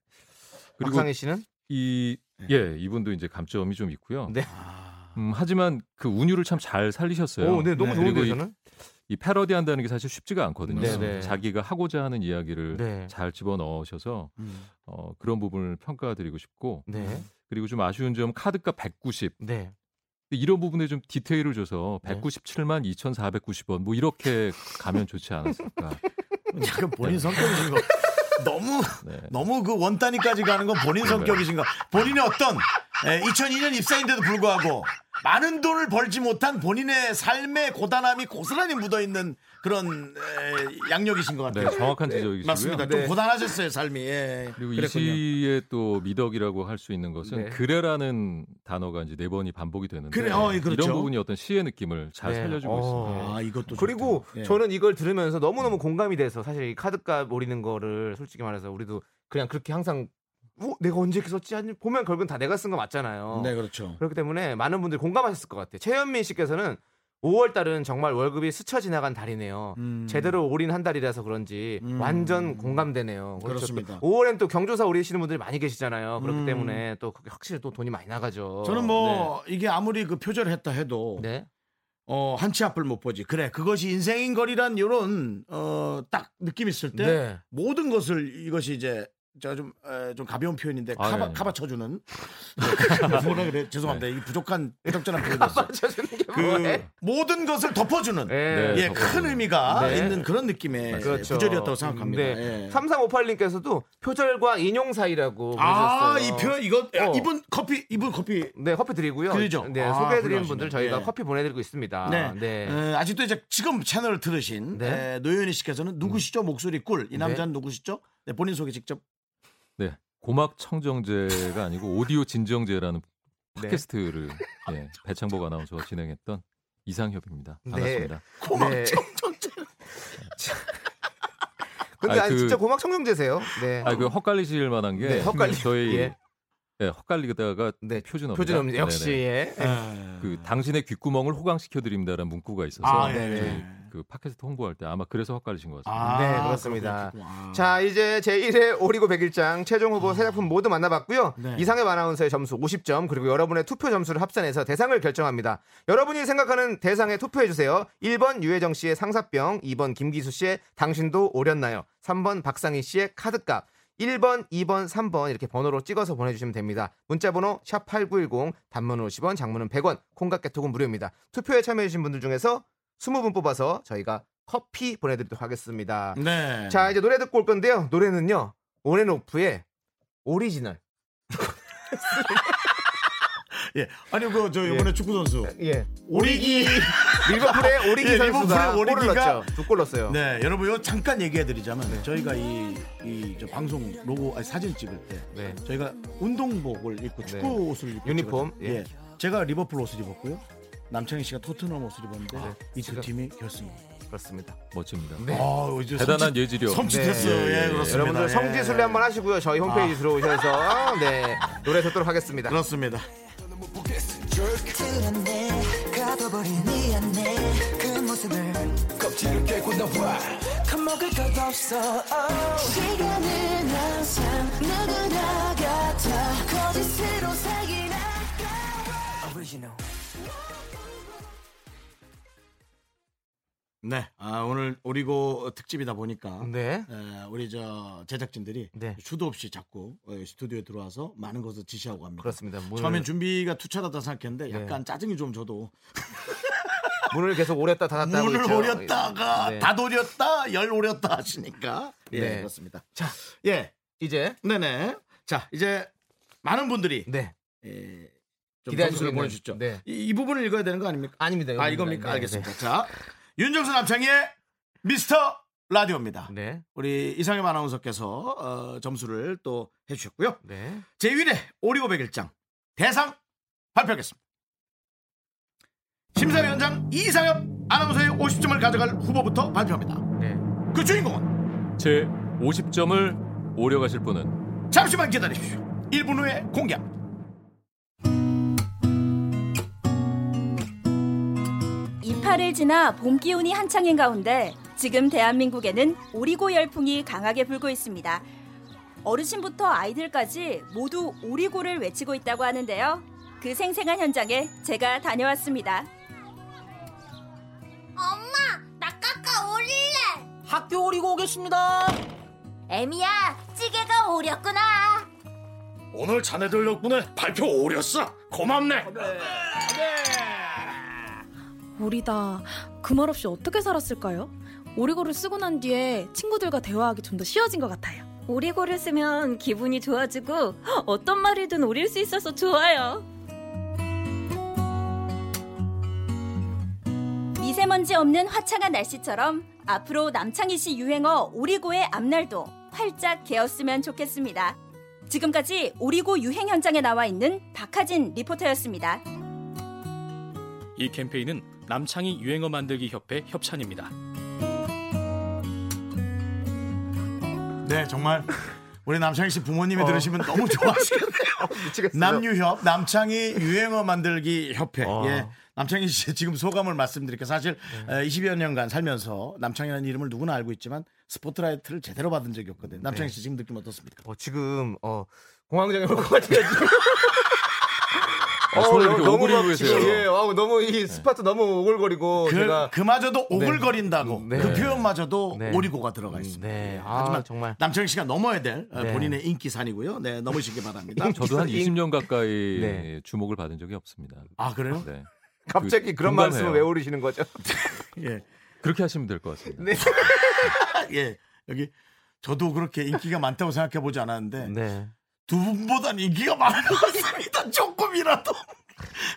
E: 그리고
A: 박상희 씨는
E: 이
B: 네.
E: 예, 이분도 이제 감점이 좀 있고요.
A: 네.
E: 음, 하지만 그 운율을 참 잘 살리셨어요.
A: 오, 네, 너무
E: 그리고
A: 좋은데
E: 이-
A: 저는.
E: 이 패러디 한다는 게 사실 쉽지가 않거든요.
A: 네네.
E: 자기가 하고자 하는 이야기를
A: 네.
E: 잘 집어 넣으셔서
B: 음.
E: 어, 그런 부분을 평가드리고 싶고
A: 네.
E: 그리고 좀 아쉬운 점 카드값 190
A: 네.
E: 이런 부분에 좀 디테일을 줘서
A: 네.
E: 197만 2,490원 뭐 이렇게 가면 좋지 않았을까.
B: 약간 본인 성격이신 거. 너무
E: 네.
B: 너무 그 원 단위까지 가는 건 본인 성격이신 거. 본인의 어떤 2002년 입사인데도 불구하고 많은 돈을 벌지 못한 본인의 삶의 고단함이 고스란히 묻어 있는 그런 에, 양력이신 것 같아요.
E: 네, 정확한 지적이시고요.
B: 맞습니다. 좀
A: 네.
B: 고단하셨어요 삶이. 예.
E: 그리고 이
B: 그랬군요.
E: 시의 또 미덕이라고 할 수 있는 것은
A: 네.
E: 그래라는 단어가 이제 네 번이 반복이 되는데
B: 그래, 어, 예, 그렇죠.
E: 이런 부분이 어떤 시의 느낌을 잘
A: 네.
E: 살려주고
A: 어.
E: 있습니다.
B: 아 이것도
A: 그리고
B: 좋다. 예.
A: 저는 이걸 들으면서 너무너무 공감이 돼서 사실 이 카드값 오리는 거를 솔직히 말해서 우리도 그냥 그렇게 항상 어, 내가 언제 이렇게 썼지? 아니 보면 결국은 다 내가 쓴 거 맞잖아요.
B: 네 그렇죠.
A: 그렇기 때문에 많은 분들이 공감하셨을 것 같아요. 최현민 씨께서는 5월 달은 정말 월급이 스쳐 지나간 달이네요.
B: 음.
A: 제대로 올인 한 달이라서 그런지
B: 음.
A: 완전 공감되네요. 그렇죠.
B: 그렇습니다.
A: 5월엔 또 경조사 오리시는 분들이 많이 계시잖아요. 그렇기
B: 음.
A: 때문에 또 그게 확실히 또 돈이 많이 나가죠.
B: 저는 뭐 이게 아무리 그 표절했다 해도
A: 네. 네.
B: 어, 한치 앞을 못 보지. 그래, 그것이 인생인 거리란 이런 어, 딱 느낌 있을 때
A: 네.
B: 모든 것을 이것이 이제 제가 좀, 가벼운 표현인데
E: 아,
B: 카바,
E: 네.
B: 카바 쳐주는 네, 뭐라 그래 죄송합니다. 이 부족한 부적절한 표현이었어요.
A: 맞춰주는 게
B: 그
A: 뭐해?
B: 모든 것을 덮어주는
A: 네.
B: 예. 큰 의미가
A: 네.
B: 있는 그런 느낌의
A: 그렇죠.
B: 구절이었다고 생각합니다.
A: 네.
B: 예.
A: 3358님께서도 표절과 인용 사이라고
B: 아,
A: 보내셨어요.
B: 이 표현 이거 야,
A: 어.
B: 이분 커피 이분 커피
A: 네, 커피 드리고요.
B: 그러죠?
A: 네,
B: 아,
A: 소개해드리는
B: 훌륭하시네.
A: 분들 저희가
B: 예.
A: 커피 보내드리고 있습니다.
B: 네.
A: 네.
B: 에, 아직도 이제 지금 채널을 들으신
A: 네.
B: 에, 노현희 씨께서는 누구시죠? 목소리 꿀. 이 남자는
A: 네.
B: 누구시죠? 네, 본인 소개 직접.
E: 네. 고막 청정제가 아니고 오디오 진정제라는
A: 네.
E: 팟캐스트를 예, 배창복 아나운서가 진행했던 이상협입니다.
A: 네.
E: 반갑습니다.
B: 고막
A: 네.
B: 청정제.
A: 근데
E: 아니,
A: 아니,
E: 그-
A: 진짜 고막 청룡제세요. 네.
E: 아, 그 헛갈리실 만한 게
A: 네, 헛갈리-
E: 저희
A: 예.
E: 예, 헛갈리다가
A: 네,
E: 표준어.
A: 표준어입니다. 역시 예.
E: 그 당신의 귓구멍을 호강시켜 드립니다라는 문구가 있어서
A: 아,
E: 그 팟캐스트 홍보할 때 아마 그래서 헛갈리신 것 같습니다.
B: 아,
A: 네, 그렇습니다. 자, 이제 제1회 오리고 백일장 최종 후보 세 작품 모두 만나봤고요.
B: 네.
A: 이상의 아나운서의 점수 50점, 그리고 여러분의 투표 점수를 합산해서 대상을 결정합니다. 여러분이 생각하는 대상에 투표해 주세요. 1번 유혜정 씨의 상사병, 2번 김기수 씨의 당신도 오렸나요? 3번 박상희 씨의 카드값. 1번, 2번, 3번 이렇게 번호로 찍어서 보내주시면 됩니다. 문자번호 샵8910 단문은 50원, 장문은 100원, 콩과 깨톡은 무료입니다. 투표에 참여해주신 분들 중에서 20분 뽑아서 저희가 커피 보내드리도록 하겠습니다.
B: 네.
A: 자 이제 노래 듣고 올 건데요. 노래는요 온앤오프의 오리지널.
B: 예. 아니 그저 이번에 축구 선수
A: 예.
B: 오리기
A: 리버풀의 오리기
B: 예,
A: 선수가
B: 리버풀의 오리기가
A: 넣었죠. 두골 넣었어요.
B: 네, 여러분 요 잠깐 얘기해 드리자면 저희가 이, 이 저 방송 로고 아니, 사진 찍을 때
A: 네.
B: 저희가 운동복을 입고 축구
A: 네.
B: 옷을 입고
A: 유니폼,
B: 찍었죠.
A: 예.
B: 예. 제가 리버풀 옷을 입었고요. 남창희 씨가 토트넘 옷을 입었는데
A: 네.
B: 이두 팀이 결승.
A: 그렇습니다.
E: 멋집니다.
A: 네.
B: 아, 이제
E: 대단한
B: 섬찟-
E: 예지력.
B: 섬찟했어요.
E: 네,
B: 예,
E: 예, 예.
B: 그렇습니다.
A: 여러분들
B: 예.
A: 성지순례 한번 하시고요. 저희 홈페이지 들어오셔서 네 노래 듣도록 하겠습니다.
B: 그렇습니다.
K: 네
B: 네, 아, 오늘 오리고 특집이다 보니까
A: 네.
B: 에, 우리 저 제작진들이
A: 네.
B: 수도 없이 자꾸 어, 스튜디오에 들어와서 많은 것을 지시하고 합니다.
A: 그렇습니다. 문을,
B: 처음엔 준비가 투철하다 생각했는데
A: 네.
B: 약간 짜증이 좀 저도
A: 문을 계속 오렸다 닫았다 하고
B: 문을
A: 있죠.
B: 오렸다가
A: 네.
B: 다 도렸다 열 오렸다 하시니까 예
A: 네.
B: 그렇습니다.
A: 자
B: 예
A: 이제
B: 네네 자 이제 많은 분들이
A: 네
B: 예, 좀
A: 기대하시고
B: 점수를
A: 있는,
B: 보내주셨죠.
A: 네.
B: 이, 이 부분을 읽어야 되는 거 아닙니까?
A: 아닙니다.
B: 아. 이겁니까?
A: 네,
B: 알겠습니다. 자 윤정수 남창의 미스터 라디오입니다.
A: 네. 네.
B: 우리 이상엽 아나운서께서 어, 점수를 또 해주셨고요.
A: 네.
B: 제1회 오리고 백일장 대상 발표하겠습니다. 심사위원장 이상엽 아나운서의 50점을 가져갈 후보부터 발표합니다.
A: 네.
B: 그 주인공은
E: 제 50점을 오려가실 분은
B: 잠시만 기다리십시오. 1분 후에 공개합니다.
F: 이파를 지나 봄 기운이 한창인 가운데 지금 대한민국에는 오리고 열풍이 강하게 불고 있습니다. 어르신부터 아이들까지 모두 오리고를 외치고 있다고 하는데요. 그 생생한 현장에 제가 다녀왔습니다.
C: 엄마, 나 깎아 올릴래.
G: 학교 오리고 오겠습니다.
C: 에미야, 찌개가 오렸구나.
L: 오늘 자네들 덕분에 발표 오렸어. 고맙네.
I: 오리다. 그 말 없이 어떻게 살았을까요? 오리고를 쓰고 난 뒤에 친구들과 대화하기 좀 더 쉬워진 것 같아요.
F: 오리고를 쓰면 기분이 좋아지고 어떤 말이든 오릴 수 있어서 좋아요. 미세먼지 없는 화창한 날씨처럼 앞으로 남창희 씨 유행어 오리고의 앞날도 활짝 개었으면 좋겠습니다. 지금까지 오리고 유행 현장에 나와 있는 박하진 리포터였습니다.
J: 이 캠페인은 남창희 유행어 만들기 협회 협찬입니다.
B: 네 정말 우리 남창희 씨 부모님이
A: 어.
B: 들으시면 너무 좋아하시겠네요.
A: 미치겠어요.
B: 남유협 남창희 유행어 만들기 협회.
A: 어.
B: 예. 남창희 씨 지금 소감을 말씀드릴게요. 사실
A: 네.
B: 에, 20여 년간 살면서 남창희라는 이름을 누구나 알고 있지만 스포트라이트를 제대로 받은 적이 없거든요. 남창희 씨 지금 느낌 어떻습니까?
A: 어, 지금 어 공황장애 올것 같아요.
E: 아, 손을 이렇게
A: 너무
E: 오그리고
A: 막
E: 계세요.
A: 예, 아우, 너무 이 스파트 너무 오글거리고
B: 그,
A: 제가
B: 그마저도 오글거린다고
A: 네.
B: 그 표현마저도
A: 네.
B: 오리고가 들어가 있습니다.
A: 네.
B: 예.
A: 아,
B: 하지만
A: 정말.
B: 남창희 씨가 넘어야 될 어,
A: 네.
B: 본인의 인기 산이고요. 네, 넘으시기 바랍니다.
E: 저도 한 20년 가까이
A: 네.
E: 주목을 받은 적이 없습니다.
B: 아 그래요?
E: 네.
A: 갑자기
E: 그,
A: 그런. 말씀을 왜 오르시는 거죠?
B: 예,
E: 그렇게 하시면 될 것 같습니다.
A: 네.
B: 예. 여기 저도 그렇게 인기가 많다고 생각해 보지 않았는데
A: 네.
B: 두 분보단 인기가 많은 것 같습니다. 조금이라도.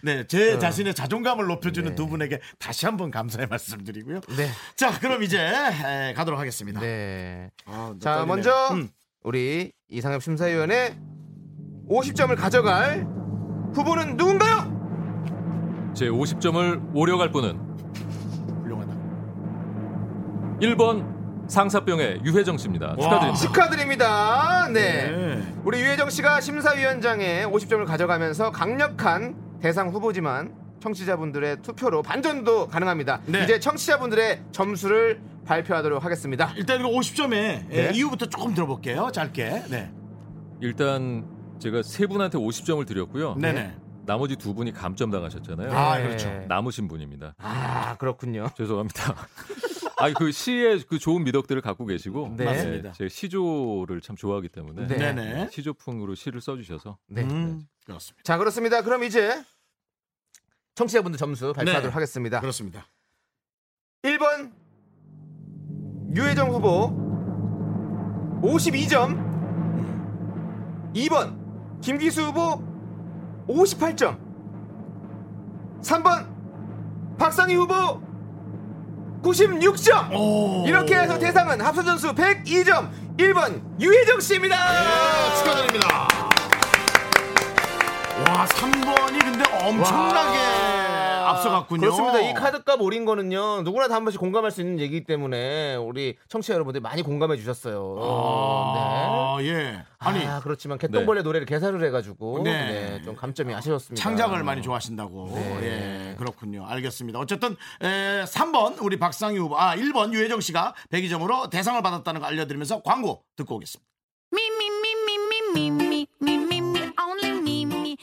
B: 네, 제
A: 어.
B: 자신의 자존감을 높여주는
A: 네.
B: 두 분에게 다시 한번 감사의 말씀드리고요.
A: 네.
B: 자, 그럼 이제 에, 가도록 하겠습니다.
A: 네.
B: 아, 나
A: 자,
B: 떨리네요.
A: 먼저
B: 음.
A: 우리 이상엽 심사위원의 50점을 가져갈 후보는 누군가요?
E: 제 50점을 오려갈 분은
B: 훌륭하다.
E: 1번 상사병의 유혜정 씨입니다.
A: 와,
E: 축하드립니다.
A: 축하드립니다. 네.
B: 네.
A: 우리 유혜정 씨가 심사위원장에 50점을 가져가면서 강력한 대상 후보지만 청취자분들의 투표로 반전도 가능합니다.
B: 네.
A: 이제 청취자분들의 점수를 발표하도록 하겠습니다.
B: 일단 이거 50점에
A: 네.
B: 이유부터 조금 들어볼게요. 짧게. 네.
E: 일단 제가 세 분한테 50점을 드렸고요.
B: 네네.
E: 나머지 두 분이 감점 당하셨잖아요.
B: 아, 그렇죠.
E: 남으신 분입니다.
A: 아, 그렇군요.
E: 죄송합니다. 아니 그 시의 그 좋은 미덕들을 갖고 계시고
A: 네.
B: 맞습니다.
E: 제가 시조를 참 좋아하기 때문에
A: 네.
B: 네네.
E: 시조풍으로 시를 써주셔서
A: 네.
B: 음, 그렇습니다.
A: 자, 그렇습니다. 그럼 이제 청취자분들 점수 발표하도록
B: 네.
A: 하겠습니다.
B: 그렇습니다.
A: 1번 유혜정 후보 52점 2번 김기수 후보 58점 3번 박상희 후보 96점
B: 오.
A: 이렇게 해서 대상은 합산 점수 102점 1번 유혜정 씨입니다
B: 네, 축하드립니다. 와, 3번이 근데 엄청나게
A: 와.
B: 앞서갔군요.
A: 그렇습니다. 이 카드값 올인 거는요. 누구나 다 한 번씩 공감할 수 있는 얘기이기 때문에 우리 청취자 여러분들 많이 공감해 주셨어요.
B: 아,
A: 네.
B: 예. 아니,
A: 아, 그렇지만 개똥벌레 노래를 개사를 해가지고
B: 네.
A: 네, 좀 감점이 아쉬웠습니다.
B: 창작을 많이 좋아하신다고.
A: 네.
B: 예, 그렇군요. 알겠습니다. 어쨌든 에, 3번 우리 박상희 후보, 아 1번 유혜정 씨가 102점으로 대상을 받았다는 거 알려드리면서 광고 듣고 오겠습니다.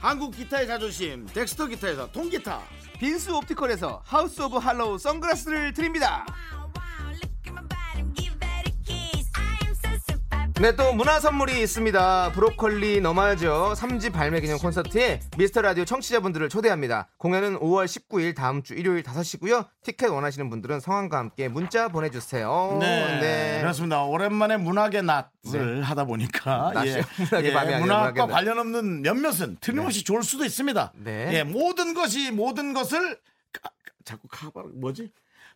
B: 한국 기타의 자존심 덱스터 기타에서 통기타,
A: 빈스 옵티컬에서 하우스 오브 할로우 선글라스를 드립니다. 네, 또 문화 선물이 있습니다. 브로콜리 너마저 3집 발매 기념 콘서트에 미스터 라디오 청취자분들을 초대합니다. 공연은 5월 19일 다음 주 일요일 5시고요. 티켓 원하시는 분들은 성함과 함께 문자 보내주세요.
B: 네, 그렇습니다. 오랜만에 문학의 낫을 하다 보니까 예, 예, 문학과
A: 문학의 낫.
B: 관련 없는 몇몇은 틀림없이 좋을 수도 있습니다.
A: 네.
B: 예, 모든 것이 모든 것을 카- 카- 자꾸 카바 뭐지?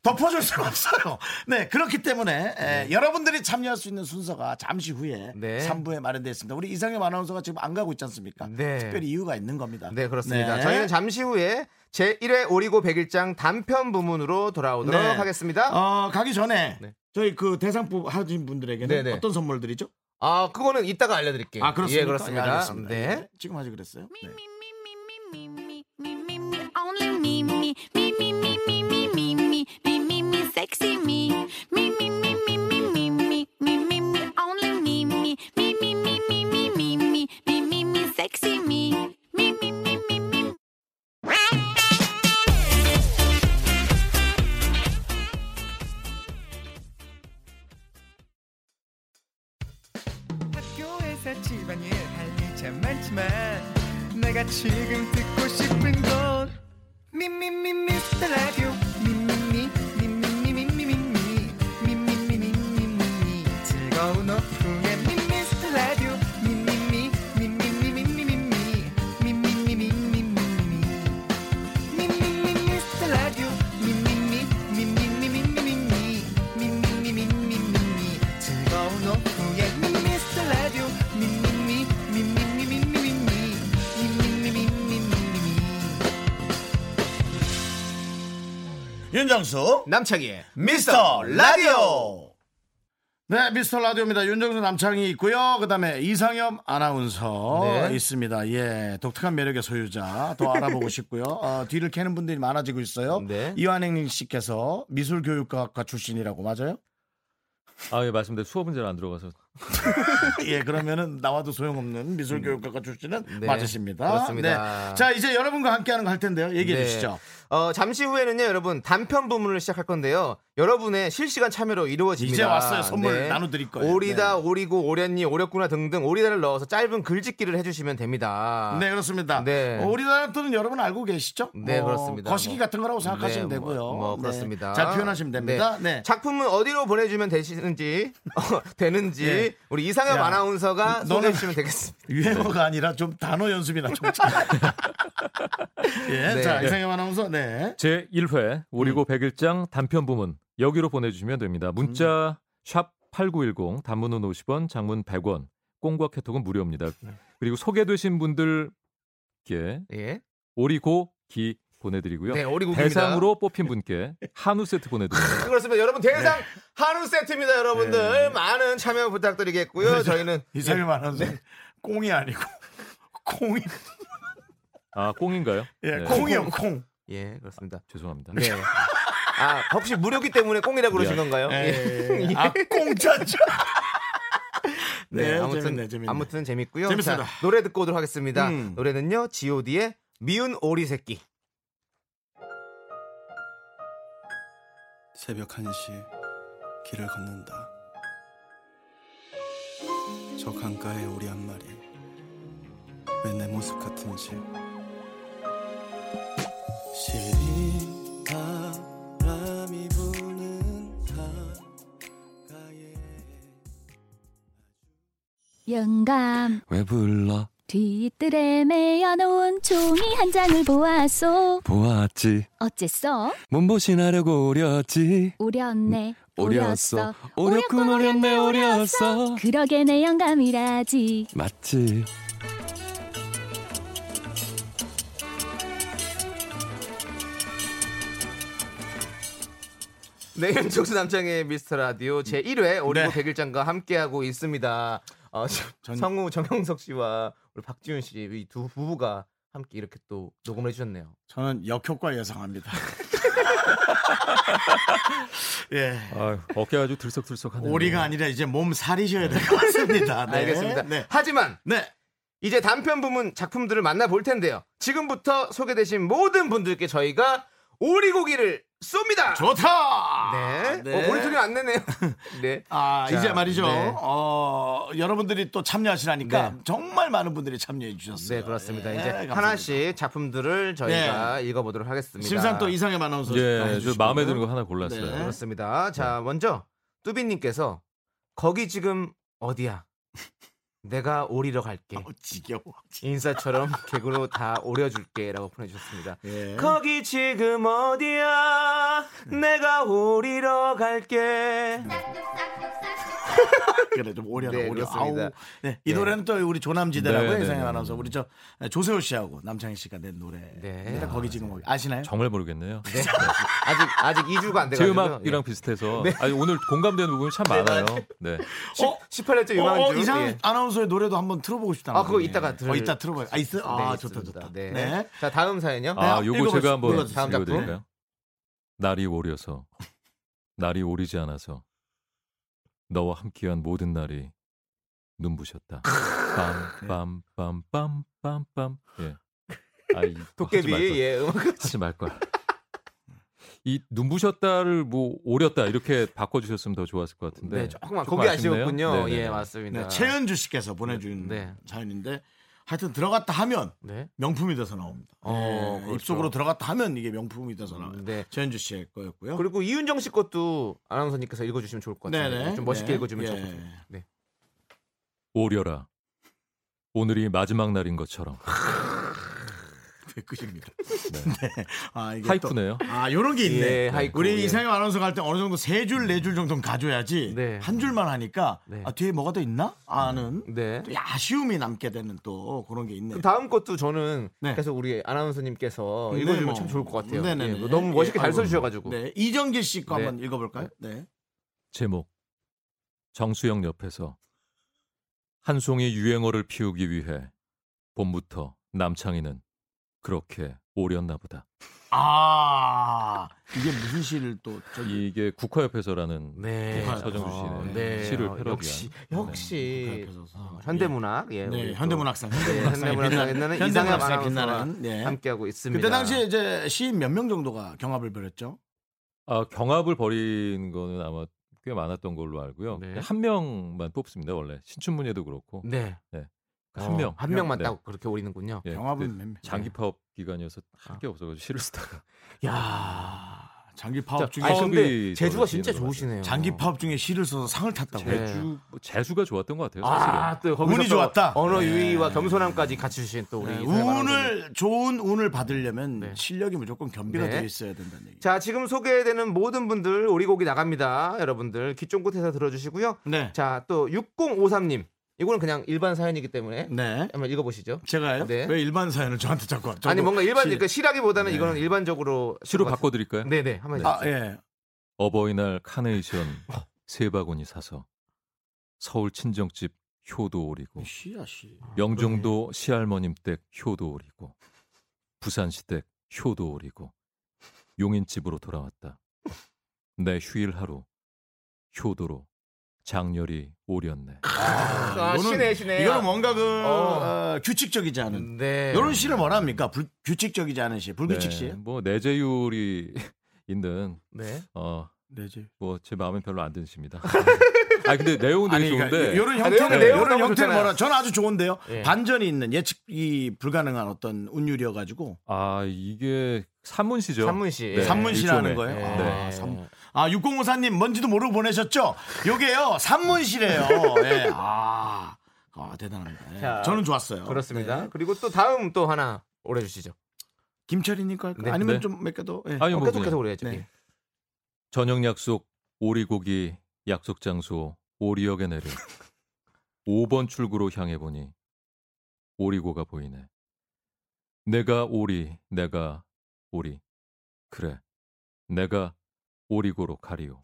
B: 덮어줄 수가 없어요. 네, 그렇기 때문에 예, 여러분들이 참여할 수 있는 순서가 잠시 후에
A: 네.
B: 3부에 마련되어 있습니다. 우리 이상엽 아나운서가 지금 안 가고 있지 않습니까?
A: 네.
B: 특별히 이유가 있는 겁니다.
A: 네, 그렇습니다.
B: 네.
A: 저희는 잠시 후에 제1회 오리고 백일장 단편 부문으로 돌아오도록
B: 네.
A: 하겠습니다.
B: 어, 가기 전에
A: 네.
B: 저희 그 대상부 하신 분들에게는
A: 네네.
B: 어떤 선물들이죠?
A: 아, 그거는 이따가 알려드릴게요.
B: 아, 그렇습니까?
A: 예, 그렇습니다.
B: 예, 알겠습니다.
A: 네.
B: 예, 지금 하지 그랬어요? 네.
K: 학교에서 집안일 할일참 많지만 내가 지금 듣고 싶은 건 미미미 미스터 라디오
B: 윤정수
A: 남창희의
B: 미스터 라디오. 네, 미스터 라디오입니다. 윤정수 남창이 있고요. 그다음에 이상엽 아나운서
A: 네.
B: 있습니다. 예, 독특한 매력의 소유자 더 알아보고 싶고요. 어, 뒤를 캐는 분들이 많아지고 있어요.
A: 네.
B: 이완행 씨께서 미술교육학과 출신이라고 맞아요?
E: 아, 예, 맞습니다. 수업 문제는 안 들어가서.
B: 예, 그러면은 나와도 소용없는 미술교육학과 출신은
A: 네,
B: 맞으십니다.
A: 그렇습니다.
B: 네. 자, 이제 여러분과 함께하는 거 할 텐데요. 얘기해
A: 네.
B: 주시죠.
A: 어, 잠시 후에는요, 여러분 단편 부문을 시작할 건데요. 여러분의 실시간 참여로 이루어집니다.
B: 이제 왔어요. 선물 나눠드릴 거예요.
A: 오리다,
B: 네.
A: 오리고, 오렸니, 오렸구나 등등 오리다를 넣어서 짧은 글짓기를 해주시면 됩니다.
B: 네, 그렇습니다.
A: 네.
B: 어, 우리나라 또는 여러분 알고 계시죠?
A: 네,
B: 뭐
A: 그렇습니다.
B: 거시기
A: 뭐.
B: 같은 거라고 생각하시면
A: 네,
B: 되고요.
A: 뭐, 뭐
B: 네.
A: 그렇습니다.
B: 잘 표현하시면 됩니다. 네.
A: 작품은 어디로 보내주면 되시는지 어, 되는지
B: 예.
A: 우리 우리 이상엽
B: 야,
A: 아나운서가 소개해 주시면 되겠습니다.
B: 유행어가 아니라 좀 단어 연습이나 좀. 예,
A: 네.
B: 자
A: 네.
B: 이상형 아나운서, 네.
E: 제 1회 오리고
B: 음.
E: 백일장 단편 부문 여기로 보내주시면 됩니다. 문자 샵 8910 단문은 50원, 장문 100원, 꽁과 캐톡은 무료입니다.
B: 네.
E: 그리고 소개되신 분들께
A: 예.
E: 오리고 기 보내드리고요.
A: 네, 오리고기입니다.
E: 대상으로 뽑힌 분께 한우 세트 보내드립니다.
A: 그렇습니다. 여러분 대상
B: 네.
A: 한우 세트입니다, 여러분들. 많은 참여 부탁드리겠고요. 저희는
B: 이상형 아나운서 꽁이 아니고 콩이.
E: 아 꽁인가요?
B: 예,
E: 네.
B: 콩이요, 콩.
A: 예, 그렇습니다.
E: 죄송합니다.
A: 네. 아, 혹시 무료기 때문에 꽁이라고 그러신. 건가요?
B: 예.
A: 예.
B: 아, 공짜죠.
A: 네,
B: 네,
A: 아무튼
B: 재밌네, 재밌네.
A: 아무튼 재밌고요.
B: 재밌습니다.
A: 자, 노래 듣고 오도록 하겠습니다.
B: 음.
A: 노래는요. G.O.D의 미운 오리 새끼.
M: 새벽 1시 길을 걷는다. 저 강가에 오리 한 마리. 왜 내 모습 같은지. 시린 바람이 부는 강가에
N: 영감
M: 왜 불러
N: 뒤뜰에 매여 놓은 종이 한 장을 보았소.
M: 보았지.
N: 어째서?
M: 몸보신 하려고 오렸지.
N: 오렸네
M: 오렸어. 오렸군 오렸네 오렸어.
N: 그러게 내 영감이라지.
M: 맞지.
A: 네, 윤종수 남창의 미스터 라디오 제 1회 오리고
B: 네.
A: 백일장과 함께하고 있습니다. 어,
B: 전-
A: 성우 정영석 씨와 우리 박지훈 씨 이 두 부부가 함께 이렇게 또 녹음을 해주셨네요.
B: 저는 역효과 예상합니다. 예.
E: 아유, 어깨가 아주 들썩들썩하네요.
B: 오리가 아니라 이제 몸 살이셔야 될 것 같습니다. 네.
A: 알겠습니다.
B: 네.
A: 하지만
B: 네.
A: 이제 단편 부문 작품들을 만나볼 텐데요. 지금부터 소개되신 모든 분들께 저희가 오리고기를 쏩니다.
B: 좋다.
A: 네.
B: 네.
A: 어, 모니터링 안 내네요. 네.
B: 아,
A: 자,
B: 이제 말이죠.
A: 네.
B: 어, 여러분들이 또 참여하시라니까
A: 네.
B: 정말 많은 분들이 참여해 주셨어요.
A: 네, 그렇습니다.
B: 예,
A: 이제
B: 감사합니다.
A: 하나씩 작품들을 저희가 읽어보도록 하겠습니다.
B: 심상 또 이상의 아나운서
E: 예, 저 마음에 드는 거 하나 골랐어요.
B: 네.
A: 그렇습니다. 자, 먼저 뚜비님께서 거기 지금 어디야? 내가 오리러 갈게.
B: 어, 지겨워.
A: 인사처럼 개그로 다 오려줄게라고 보내주셨습니다.
B: 예.
A: 거기 지금 어디야? 내가 오리러 갈게.
B: 그래 좀 오려라
A: 네,
B: 오려.
A: 그렇습니다.
B: 아우. 네, 이
A: 네.
B: 노래는 또 우리 조남지대라고
E: 네, 네,
B: 이상의
E: 네.
B: 아나운서 우리 저 조세호 씨하고 남창희 씨가 낸 노래.
A: 네.
B: 거기 지금 어디- 아시나요?
E: 정말 모르겠네요.
A: 네. 아직 아직 2주가
E: 안제
A: 돼가지고.
E: 음악이랑 비슷해서
A: 네.
E: 아니, 오늘 공감되는 부분이 참 많아요. 네.
B: 어?
A: 18년째
B: 어,
A: 유망주.
B: 어, 이상
A: 예.
B: 아나운서의 노래도 한번 틀어보고 싶다.
A: 아, 그거 이따가 들.
B: 어, 이따 틀어봐요. 아, 있어요? 아,
A: 네,
B: 좋다. 좋다.
A: 네.
B: 네.
A: 자, 다음 사연요.
E: 아,
B: 네,
E: 요거. 제가 한번.
A: 다음 작품.
E: 날이 오려서 날이 오리지 않아서 너와 함께한 모든 날이 눈부셨다. 빰빰빰빰빰빰. 예. 아이
A: 도깨비 예 음악
E: 하지 말 거야. 이 눈부셨다를 뭐 오렸다 이렇게 바꿔주셨으면 더 좋았을 것 같은데.
A: 네, 조금만
E: 조금
A: 거기
E: 아쉽네요.
A: 아쉬웠군요.
E: 네네네.
A: 예, 맞습니다.
B: 네, 최은주 씨께서 보내준
A: 네.
B: 사연인데 하여튼 들어갔다 하면
A: 네.
B: 명품이 돼서 나옵니다.
A: 어,
B: 네,
A: 그렇죠.
B: 입속으로 들어갔다 하면 이게 명품이 돼서 나와요.
A: 네.
B: 최은주 씨의 거였고요.
A: 그리고 이윤정 씨 것도 아나운서님께서 읽어주시면 좋을 것 같아요.
B: 네네.
A: 좀 멋있게
B: 네.
A: 읽어주면
B: 예.
A: 좋을 것 같아요. 네.
E: 오려라. 오늘이 마지막 날인 것처럼.
B: 네, 끝입니다.
E: 네.
B: 네. 아, 이게
E: 하이쿠네요.
B: 또, 아, 요런 게 있네.
A: 예, 하이쿠,
B: 우리
A: 예.
B: 이상형 아나운서 갈 때 어느 정도 세 줄, 네 줄 정도는 가져야지.
A: 네.
B: 한 줄만 하니까
A: 네.
B: 아, 뒤에 뭐가 더 있나? 아는
A: 네.
B: 또 아쉬움이 남게 되는 또 그런 게 있네.
A: 그럼 다음 것도 저는
B: 네.
A: 계속 우리 아나운서님께서
B: 네,
A: 읽어주면
B: 뭐.
A: 참 좋을 것 같아요.
B: 네네네.
A: 예, 너무 멋있게
B: 예,
A: 잘. 써주셔가지고.
B: 네. 이정길 씨거
A: 네.
B: 한번 읽어볼까요? 네.
E: 제목 정수영 옆에서 한 송이 유행어를 피우기 위해 봄부터 남창희는 그렇게 오렸나 보다.
B: 아 이게 무슨 시를 또 저기
E: 이게 국화협회서라는
A: 네.
E: 예, 서정수 씨의
A: 아, 네.
E: 시를
A: 어,
E: 패러디한
A: 역시 역시
B: 국화협회서.
A: 어, 현대문학 예.
B: 네, 현대문학상,
A: 네,
B: 현대문학상에
A: 현대문학상에
B: 빛나는-
A: 있는 이상엽
B: 빛나는, 네.
A: 함께하고 있습니다.
B: 그때 당시에 이제 시인 몇 명 정도가 경합을 벌였죠?
E: 아, 경합을 벌인 거는 아마 꽤 많았던 걸로 알고요.
A: 네.
E: 한 명만 뽑습니다 원래 신춘문예도 그렇고
A: 네.
E: 한
A: 어,
E: 명.
A: 한 명만
E: 네.
A: 딱 그렇게 오리는군요.
E: 예,
B: 경합은 그몇 명?
E: 장기 파업 기간이어서 할 게 없어가지고 시를 쓰다가
A: 야
B: 장기 파업 중에
A: 아니, 근데
E: 떨어지는
A: 진짜
E: 거
A: 좋으시네요.
B: 장기 파업 중에 시를 써서 상을 탔다고.
A: 네.
E: 재주 뭐 재수가 좋았던 것 같아요. 사실은.
A: 아, 또
B: 운이
A: 또
B: 좋았다.
A: 언어
B: 네.
A: 유희와 겸손함까지 같이 주신 또 우리
B: 네. 운을 좋은 운을 받으려면 실력이 무조건 겸비가
A: 네.
B: 되어 있어야 된다는 얘기.
A: 자, 지금 소개되는 모든 분들 오리고기 나갑니다. 여러분들 귀 쫑긋해서 들어주시고요.
B: 네.
A: 자, 또 6053님. 이거는 그냥 일반 사연이기 때문에
B: 네.
A: 한번 읽어보시죠.
B: 제가요?
A: 네.
B: 왜 일반 사연을 저한테 자꾸
A: 아니 뭔가 일반
B: 시-
A: 그 시라기보다는
B: 네.
A: 이거는 일반적으로
E: 시로 바꿔드릴까요?
A: 네네 한번
B: 아,
A: 해주세요.
B: 예.
E: 어버이날 카네이션 세 바구니 사서 서울 친정집 효도 오리고
B: 시야 시.
E: 명종도 시할머님 댁 효도 오리고 부산시 댁 효도 오리고 용인집으로 돌아왔다. 내 휴일 하루 효도로 장렬히 오렸네.
A: 아, 시네 시네.
B: 이거는 뭔가 그
A: 어.
B: 어, 규칙적이지 않은.
A: 네.
B: 이런 시를 뭐라 합니까? 불, 규칙적이지 않은 시, 불규칙
E: 네,
B: 시.
E: 뭐 내재율이 있는
A: 네.
E: 어,
B: 내재.
E: 뭐제 마음에 별로 안 드십니다. 아 근데 내용은 되게
B: 아니, 그러니까
E: 좋은데
B: 이런
A: 아,
B: 형태는
A: 내용은
B: 이런 형태는. 뭐라 저는 아주 좋은데요.
A: 예.
B: 반전이 있는 예측이 불가능한 어떤 운율이어 가지고
E: 아 이게 산문시죠.
A: 산문시.
E: 네,
B: 산문시라는. 거예요.
A: 네.
B: 아, 산- 아, 6054님 뭔지도 모르고 보내셨죠? 요게요, 산문시래요. 예. 아, 아, 대단합니다. 예.
A: 자,
B: 저는 좋았어요.
A: 그렇습니다.
B: 네.
A: 그리고 또 다음 또 하나 올려주시죠.
B: 김철이니까 할까요?
A: 네.
B: 아니면
E: 네.
B: 좀몇 개 더. 예.
E: 아니
A: 어,
E: 뭐
A: 계속해서
E: 그냥
A: 올려야죠.
B: 네.
E: 저녁 약속 오리고기 약속 장소 오리역에 내려 5번 출구로 향해 보니 오리고가 보이네. 내가 오리, 내가 오리. 그래, 내가 오리고로 가리오.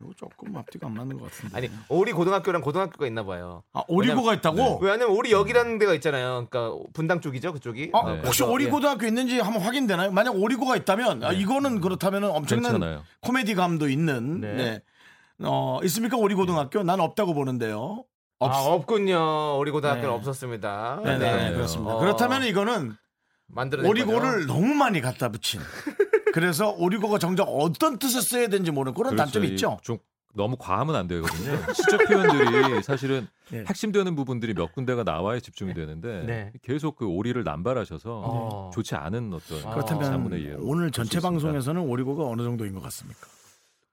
B: 이거 조금 앞뒤가 안 맞는 것 같은데.
A: 아니 오리 고등학교랑 고등학교가 있나 봐요.
B: 아, 오리고가 있다고?
A: 왜냐면 오리 역이라는 데가 있잖아요. 그러니까 분당 쪽이죠, 그쪽이.
B: 아,
A: 어,
B: 혹시
A: 그래서,
B: 오리 고등학교 있는지 한번 확인되나요? 만약 오리고가 있다면 아,
A: 네.
B: 이거는 그렇다면 엄청난
E: 괜찮아요.
B: 코미디감도 있는
A: 네.
B: 네. 어, 있습니까 오리 고등학교? 난 없다고 보는데요.
A: 예. 아, 없군요. 오리 고등학교는
B: 네.
A: 없었습니다.
B: 네, 네, 그렇습니다. 그렇다면 이거는
A: 만들어
B: 오리고를 너무 많이 갖다 붙인. 그래서 오리고가 정작 어떤 뜻을 써야 되는지 모르는 그런
E: 그렇죠.
B: 단점이
E: 이
B: 있죠.
E: 좀 너무 과하면 안 되거든요. 시적 표현들이 사실은
B: 네.
E: 핵심되는 부분들이 몇 군데가 나와야 집중이 되는데
A: 네.
E: 계속 그 오리를 남발하셔서
A: 어.
E: 좋지 않은 어떤
B: 그렇다면 오늘 전체
E: 있습니다.
B: 방송에서는 오리고가 어느 정도인 것 같습니까?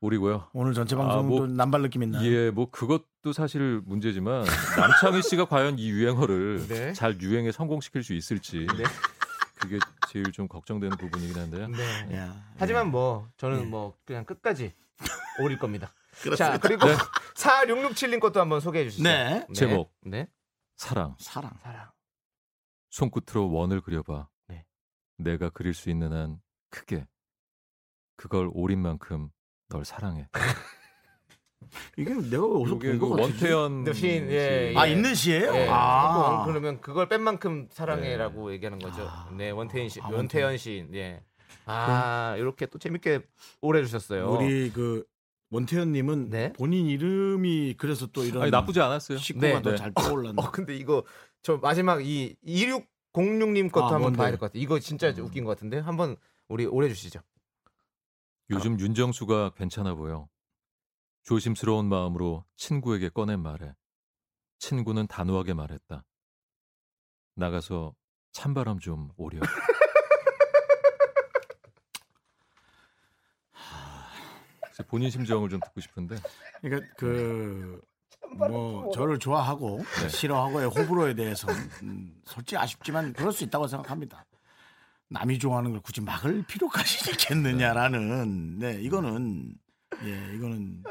E: 오리고요.
B: 오늘 전체
E: 아,
B: 방송도
E: 뭐,
B: 남발 느낌 있나요?
E: 예, 뭐 그것도 사실 문제지만 남창희 씨가 과연 이 유행어를
A: 네.
E: 잘 유행에 성공시킬 수 있을지
A: 네.
E: 그게 제일 좀 걱정되는 부분이긴 한데요.
A: 네.
B: 야,
A: 하지만 뭐 저는
B: 예.
A: 뭐 그냥 끝까지 오릴 겁니다.
B: 그렇습니다.
A: 자 그리고
E: 네.
A: 4667님 것도 한번 소개해 주시죠.
B: 네.
E: 제목.
A: 네.
E: 사랑
B: 사랑.
A: 사랑.
E: 손끝으로 원을 그려봐.
A: 네.
E: 내가 그릴 수 있는 한 크게 그걸 오린 만큼 널 사랑해.
B: 이게 내가 어디서 본것
E: 그. 원태현
A: 시인, 예,
B: 아
A: 예.
B: 있는 시예요?
A: 예.
B: 아.
A: 그러면 그걸 뺀 만큼 사랑해라고 얘기하는 거죠. 네, 원태인 시,
B: 아,
A: 원태현 시인. 예. 아, 이렇게 또 재밌게 오래 주셨어요.
B: 우리 그 원태현님은
A: 네.
B: 본인 이름이 그래서 또 이런
E: 아니 나쁘지 않았어요.
B: 식구가
A: 네.
B: 더
E: 네.
B: 잘 떠올랐네.
A: 어, 근데 이거 저 마지막 이 2606님 것도
B: 아,
A: 한번? 봐야 될 것 같아요. 이거 진짜
B: 음.
A: 웃긴 것 같은데 한번 우리 오래 주시죠.
E: 요즘 윤정수가 괜찮아 보여. 조심스러운 마음으로 친구에게 꺼낸 말에 친구는 단호하게 말했다. 나가서 찬바람 좀 오려. 본인 심정을 좀 듣고 싶은데
B: 그러니까 그 뭐 저를 좋아하고 싫어하고의 호불호에 대해서 음, 솔직히 아쉽지만 그럴 수 있다고 생각합니다. 남이 좋아하는 걸 굳이 막을 필요까지 있겠느냐라는 네 이거는 예 이거는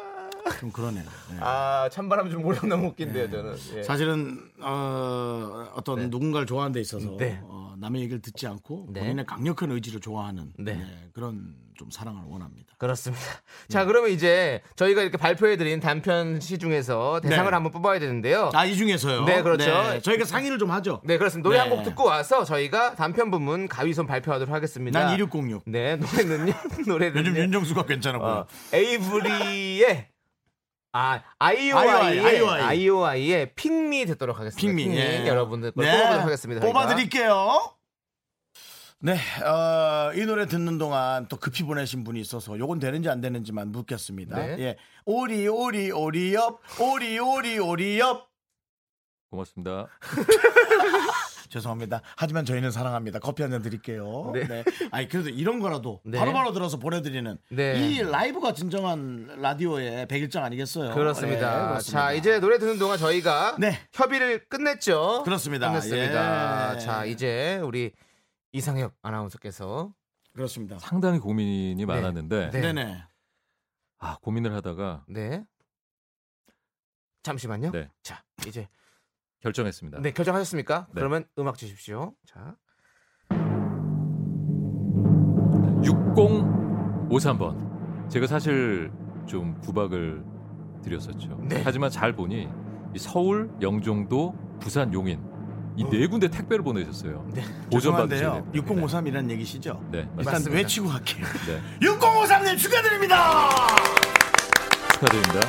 B: 좀 그러네요. 예.
A: 아, 찬바람 좀 오래 너무 웃긴데요, 저는. 예.
B: 사실은 어, 어떤 누군가를 좋아하는 데 있어서
A: 네.
B: 어, 남의 얘기를 듣지 않고
A: 네.
B: 본인의 강력한 의지를 좋아하는
A: 네.
B: 네, 그런 좀 사랑을 원합니다.
A: 그렇습니다. 자, 그러면 이제 저희가 이렇게 발표해드린 단편 시 중에서 대상을
B: 네.
A: 한번 뽑아야 되는데요.
B: 아 이 중에서요?
A: 네, 그렇죠.
B: 저희가 상의를 좀 하죠.
A: 네, 그렇습니다. 노래 한
B: 네.
A: 곡 듣고 와서 저희가 단편 부문 가위손 발표하도록 하겠습니다.
B: 난 2606.
A: 네, 노래는요. 노래는
B: 요즘 윤정수가 괜찮아 보여.
A: 어, 에이브리의 아 아이오아이,
B: 아이오아이.
A: 아이오아이의 핑미 듣도록 하겠습니다.
B: 핑미, 예.
A: 여러분들 걸
B: 네.
A: 뽑아보도록 하겠습니다.
B: 뽑아드릴게요. 네, 어, 이 노래 듣는 동안 또 급히 보내신 분이 있어서 요건 되는지 안 되는지만 묻겠습니다.
A: 네.
B: 예, 오리 오리 오리엽 오리 오리 오리엽
E: 고맙습니다.
B: 죄송합니다. 하지만 저희는 사랑합니다. 커피 한 잔 드릴게요.
A: 네.
B: 네. 아니 그래도 이런 거라도
A: 네.
B: 바로바로 들어서 보내드리는
A: 네.
B: 이 라이브가 진정한 라디오의 백일장 아니겠어요?
A: 그렇습니다.
B: 네, 그렇습니다.
A: 자, 이제 노래 듣는 동안 저희가
B: 네.
A: 협의를 끝냈죠.
B: 그렇습니다.
A: 끝냈습니다.
B: 예.
A: 자, 이제 우리 이상혁 아나운서께서
B: 그렇습니다.
E: 상당히 고민이 많았는데
A: 네.
B: 네네.
E: 아 고민을 하다가
A: 네. 잠시만요.
E: 네.
A: 자, 이제
E: 결정했습니다.
A: 네, 결정하셨습니까?
E: 네.
A: 그러면 음악 주십시오. 자.
E: 6053번. 제가 사실 좀 구박을 드렸었죠.
A: 네.
E: 하지만 잘 보니 이 서울, 영종도, 부산, 용인 이네 군데 택배를 보내셨어요. 보전 받으셔야
B: 죄송한데요.
E: 됩니다.
B: 6053이라는 얘기시죠?
E: 네,
B: 일단
E: 맞습니다.
B: 외치고 갈게요.
E: 네,
B: 6053님 축하드립니다.
E: 축하드립니다.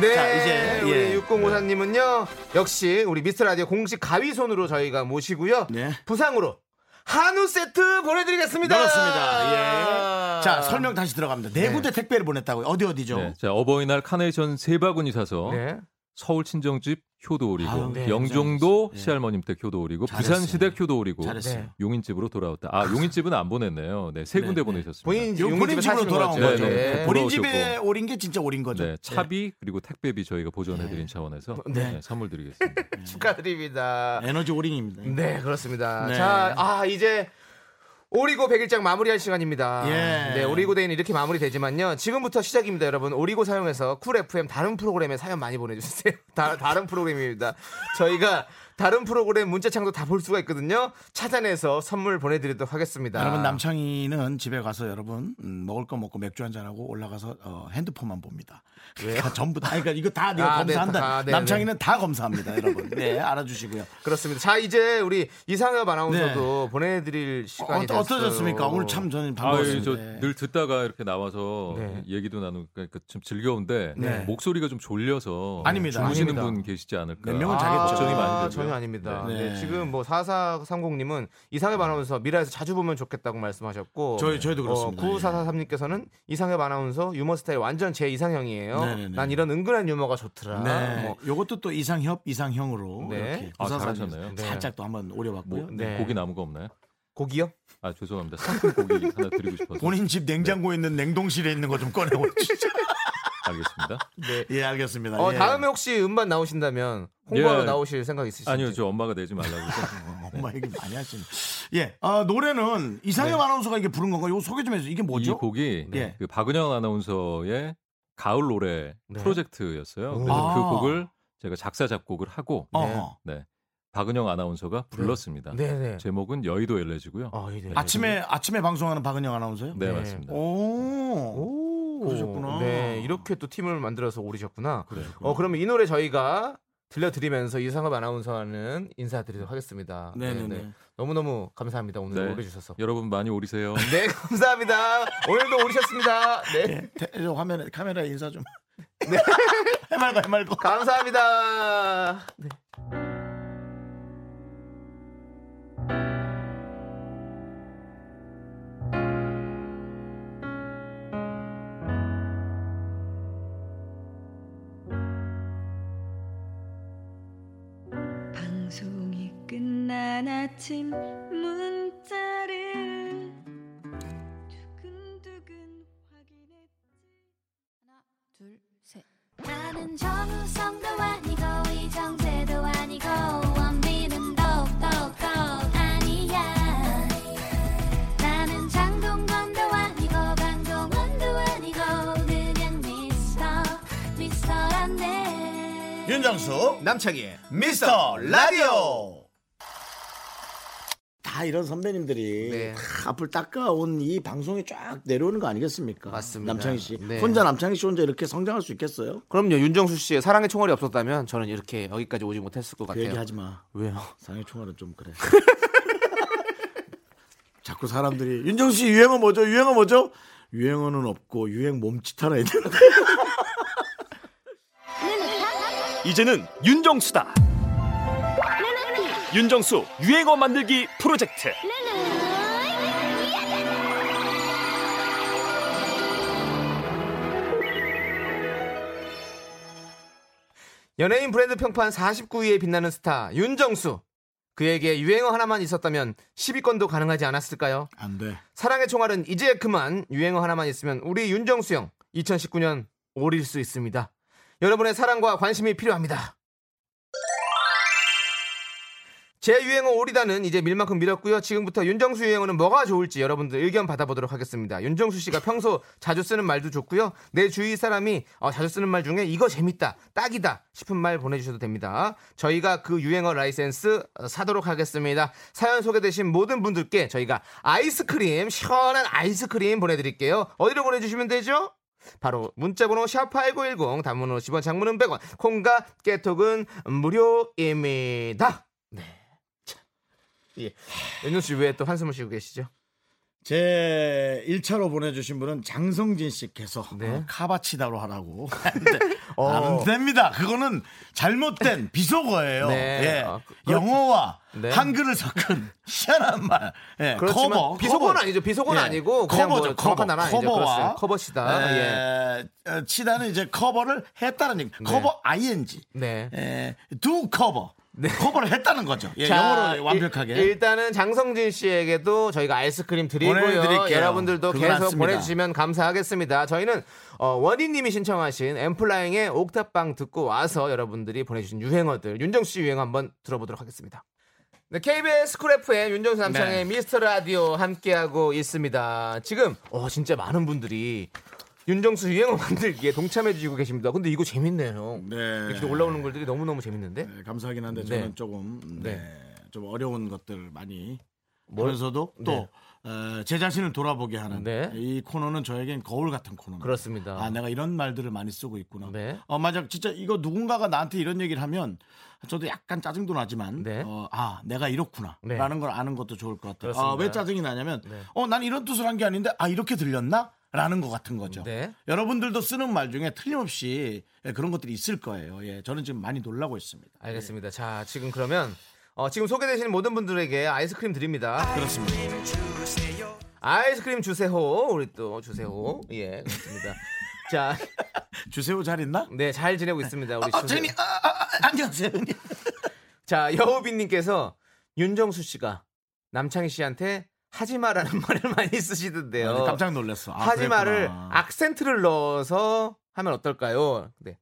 A: 네,
B: 자, 이제,
A: 우리
B: 예.
A: 6053님은요, 역시 우리 미스터 라디오 공식 가위 손으로 저희가 모시고요,
B: 네.
A: 부상으로 한우 세트 보내드리겠습니다.
B: 그렇습니다. 예. 자, 설명 다시 들어갑니다. 네
A: 네.
B: 군데 택배를 보냈다고요. 어디 어디죠?
E: 네, 자 어버이날 카네이션 세 바구니 사서
A: 네.
E: 서울 친정집 효도 오리고
B: 아유, 네,
E: 영종도
B: 네.
E: 시할머님 댁 효도 오리고
B: 잘했어요.
E: 부산 시댁 효도 오리고
B: 잘했어요.
A: 네.
E: 용인집으로 돌아왔다. 아 용인집은 안 보냈네요. 네, 세
B: 네,
E: 군데
B: 네.
E: 보내셨습니다.
A: 본인
B: 집으로 돌아온
A: 거죠.
B: 거죠.
E: 네, 네.
B: 본인. 집에 오린 게 진짜 오린 거죠.
E: 네, 차비 그리고 택배비 저희가 보전해드린 차원에서
A: 네.
E: 네, 선물 드리겠습니다.
A: 축하드립니다.
B: 에너지 오링입니다.
A: 네, 그렇습니다.
B: 네.
A: 자, 아, 이제 오리고 100일장 마무리할 시간입니다.
B: 예.
A: 네, 오리고 데이는 이렇게 마무리되지만요. 지금부터 시작입니다, 여러분. 오리고 사용해서 쿨 FM 다른 프로그램에 사연 많이 보내주세요. 다, 다른 프로그램입니다. 저희가 다른 프로그램 문자창도 다 볼 수가 있거든요. 찾아내서 선물 보내드리도록 하겠습니다.
B: 여러분 남창희는 집에 가서 여러분 음, 먹을 거 먹고 맥주 한잔 하고 올라가서 어, 핸드폰만 봅니다. 그러니까 전부 다. 그러니까 이거 다 내가
A: 아, 네,
B: 검사한다.
A: 다, 네,
B: 남창희는 다 검사합니다, 여러분. 네, 알아주시고요.
A: 그렇습니다. 자, 이제 우리 이상엽 아나운서도 보내드릴 시간이
B: 네. 어,
A: 됐어요.
B: 어떠셨습니까? 오늘 참 저는
E: 아,
B: 반가웠습니다.
E: 저늘 듣다가 이렇게 나와서
A: 네.
E: 얘기도 나누니까 좀 즐거운데
B: 네.
E: 목소리가 좀 졸려서
B: 아닙니다.
E: 주무시는
A: 아닙니다.
E: 분 계시지 않을까.
B: 몇 명은 자겠죠.
E: 걱정이 많이
A: 아,
E: 되고요.
A: 전혀 아닙니다.
B: 네.
A: 네, 지금 뭐 4430님은 이상엽 아나운서 미라에서 자주 보면 좋겠다고 말씀하셨고
B: 저희- 저희도 그렇습니다.
A: 9443님께서는 이상엽 아나운서 유머 스타일 완전 제 이상형이에요.
B: 네네네.
A: 난 이런 은근한 유머가 좋더라.
B: 네.
A: 뭐,
B: 요것도 또 이상협, 이상형으로
A: 네.
B: 이렇게
E: 아, 잘하셨네요.
A: 네.
B: 살짝 또 한번 오려봤고요.
E: 뭐,
A: 네.
E: 고기 남은 거 없나요?
A: 고기요?
E: 아 죄송합니다. 상큼 고기 하나 드리고 싶어서.
B: 본인 집 냉장고에 있는 냉동실에 있는 거 좀 꺼내고 주시죠.
E: 알겠습니다.
A: 네.
B: 예, 알겠습니다.
A: 어,
B: 예.
A: 다음에 혹시 음반 나오신다면 홍보하러
E: 예.
A: 나오실 생각 있으신지?
E: 아니요, 저 엄마가 내지 말라고.
B: 어, 엄마 얘기 많이 하시네. 예, 아, 노래는 이상형 아나운서가 이게 부른 건가요? 소개 좀 해주세요. 이게
E: 이
B: 뭐죠?
E: 곡이
B: 예.
E: 그 박은영 아나운서의 가을 노래
A: 네.
E: 프로젝트였어요.
A: 오.
E: 그래서
B: 아.
E: 그 곡을 제가 작사 작곡을 하고
B: 어허.
E: 네. 박은영 아나운서가 불렀습니다.
A: 네네.
E: 제목은 여의도 엘레지고요.
A: 아, 네.
B: 아침에 아침에 방송하는 박은영 아나운서요?
E: 네,
A: 네.
E: 맞습니다.
B: 오.
A: 오,
B: 그러셨구나.
A: 네, 이렇게 또 팀을 만들어서 오르셨구나.
B: 그러셨구나.
A: 어, 그러면 이 노래 저희가 들려드리면서 이상엽 아나운서와는 인사드리도록 하겠습니다.
B: 네네네.
A: 너무너무 감사합니다. 오늘
E: 네.
A: 오래주셔서.
E: 여러분 많이 오리세요.
A: 네, 감사합니다. 오늘도 오르셨습니다. 네.
B: 저 화면에 카메라에 인사 좀. 해말고 해말고.
A: 감사합니다. 네.
O: 아침 문자를 두근두근
C: 둘셋. 나는 정우성도 아니고 이정재도 아니고 원빈은 더욱더 아니야. 나는 장동건도 아니고 강동원도 아니고 그냥 미스터 미스터란데.
B: 윤정수
A: 남창희의
B: 미스터 라디오. 다 이런 선배님들이
A: 네.
B: 다 앞을 닦아온 이 방송에 쫙 내려오는 거 아니겠습니까?
A: 맞습니다.
B: 남창희 씨.
A: 네.
B: 혼자 남창희 씨 혼자 이렇게 성장할 수 있겠어요?
A: 그럼요, 윤정수 씨의 사랑의 총알이 없었다면 저는 이렇게 여기까지 오지 못했을 것
B: 그
A: 같아요.
B: 얘기 하지 마.
A: 왜요?
B: 상해 총알은 좀 그래. 자꾸 사람들이 윤정수 씨 유행어 뭐죠? 유행어 뭐죠? 유행어는 없고 유행 몸짓 하나 있는.
H: 이제는 윤정수다. 윤정수 유행어 만들기 프로젝트.
A: 연예인 브랜드 평판 49위에 빛나는 스타 윤정수. 그에게 유행어 하나만 있었다면 10위권도 가능하지 않았을까요?
B: 안 돼.
A: 사랑의 총알은 이제 그만 유행어 하나만 있으면 우리 윤정수 형 2019년 오릴 수 있습니다. 여러분의 사랑과 관심이 필요합니다. 제 유행어 오리다는 이제 밀만큼 밀었고요. 지금부터 윤정수 유행어는 뭐가 좋을지 여러분들 의견 받아보도록 하겠습니다. 윤정수 씨가 평소 자주 쓰는 말도 좋고요. 내 주위 사람이 어, 자주 쓰는 말 중에 이거 재밌다, 딱이다 싶은 말 보내주셔도 됩니다. 저희가 그 유행어 라이센스 어, 사도록 하겠습니다. 사연 소개되신 모든 분들께 저희가 아이스크림, 시원한 아이스크림 보내드릴게요. 어디로 보내주시면 되죠? 바로 문자번호 샵8910 단문 50원 장문은 100원 콩과 깨톡은 무료입니다. 예. 윤정 씨왜 또 한숨을 쉬고 계시죠?
B: 제 1차로 보내주신 분은 장성진 씨께서
A: 네.
B: 어, 카바치다로 하라고.
A: 어.
B: 안 됩니다. 그거는 잘못된 비속어예요.
A: 네.
B: 예.
A: 아, 그-
B: 영어와
A: 네.
B: 한글을 섞은 희한한 말. 예. 커버.
A: 비속어는. 아니죠. 비속어는
B: 예.
A: 아니고 그냥 뭐
B: 커버죠.
A: 정확한
B: 커버.
A: 아니죠.
B: 커버와.
A: 커버시다.
B: 예. 어, 치다는 이제 커버를 했다는 얘기.
A: 네.
B: covering.
A: 네.
B: 예. do cover. 커버를 했다는 거죠. 예. 영어로 완벽하게.
A: 일, 단은 장성진 씨에게도 저희가 아이스크림 드리고요.
B: 보내드릴게요.
A: 여러분들도 계속
B: 맞습니다.
A: 보내주시면 감사하겠습니다. 저희는 어, 원희님이 신청하신 엔플라잉의 옥탑방 듣고 와서 여러분들이 보내주신 유행어들 윤정수 씨 유행어 한번 들어보도록 하겠습니다. 네, KBS 쿨 FM 윤정수 남창의
B: 네.
A: 미스터 라디오 함께하고 있습니다. 지금 어, 진짜 많은 분들이 윤정수 유행어 만들기에 동참해 주시고 계십니다. 근데 이거 재밌네요.
B: 네.
A: 이렇게 올라오는 글들이 너무너무 재밌는데?
B: 네, 감사하긴 한데
A: 네.
B: 저는 조금 네,
A: 네.
B: 좀 어려운 것들 많이
A: 뭘-
B: 보면서도 또
A: 네.
B: 어, 제 자신을 돌아보게 하는
A: 네.
B: 이 코너는 저에겐 거울 같은 코너입니다.
A: 그렇습니다.
B: 아 내가 이런 말들을 많이 쓰고 있구나.
A: 네.
B: 어 맞아 진짜 이거 누군가가 나한테 이런 얘기를 하면 저도 약간 짜증도 나지만
A: 네.
B: 어, 아 내가 이렇구나
A: 네.
B: 라는 걸 아는 것도 좋을 것 같아요. 아, 왜 짜증이 나냐면
A: 네.
B: 어난 이런 뜻을 한 게 아닌데 아 이렇게 들렸나? 라는 것 같은 거죠.
A: 네.
B: 여러분들도 쓰는 말 중에 틀림없이 예, 그런 것들이 있을 거예요. 예, 저는 지금 많이 놀라고 있습니다.
A: 알겠습니다. 자, 지금 그러면 어, 지금 소개되신 모든 분들에게 아이스크림 드립니다.
B: 그렇습니다.
A: 아이스크림 주세요. 우리 또 주세요. 예, 그렇습니다. 자,
B: 주세요 잘 있나?
A: 네, 잘 지내고 있습니다. 우리
B: 아,
A: 주세요.
B: 저님, 아, 아, 아, 안녕하세요.
A: 자, 여우빈님께서 윤정수 씨가 남창희 씨한테 하지마라는 말을 많이 쓰시던데요.
B: 아, 깜짝 놀랐어. 아,
A: 하지마를. 악센트를 넣어서 하면 어떨까요? 네.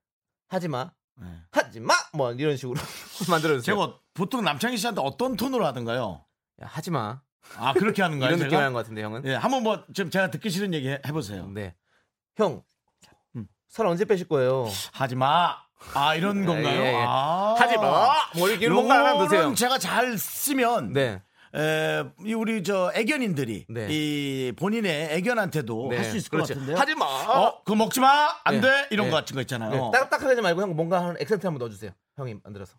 A: 하지마.
B: 네.
A: 하지마. 뭐 이런 식으로 만들어 주세요.
B: 제가 보통 남창희 씨한테 어떤 톤으로 하던가요?
A: 야, 하지마.
B: 아 그렇게 하는가요?
A: 이런
B: 제가?
A: 느낌 하는 것 같은데 형은.
B: 예, 한번 뭐 지금 제가 듣기 싫은 얘기 해- 해보세요.
A: 네. 형.
B: 음.
A: 살 언제 빼실 거예요?
B: 하지 마. 아 이런 건가요?
A: 예, 예.
B: 아.
A: 하지 마. 뭐 이렇게 이런 드세요.
B: 요거는 제가 잘 쓰면
A: 네.
B: 에, 이 우리 저 애견인들이
A: 네.
B: 이 본인의 애견한테도
A: 네.
B: 할수 있을
A: 그렇지.
B: 것 같은데요.
A: 하지 마.
B: 어, 그거 먹지 마. 안
A: 네.
B: 돼. 이런
A: 네.
B: 거 같은 거 있잖아요.
A: 네. 딱딱하게 하지 말고 형 뭔가 한 액센트 한번 넣어주세요. 형이 만들어서.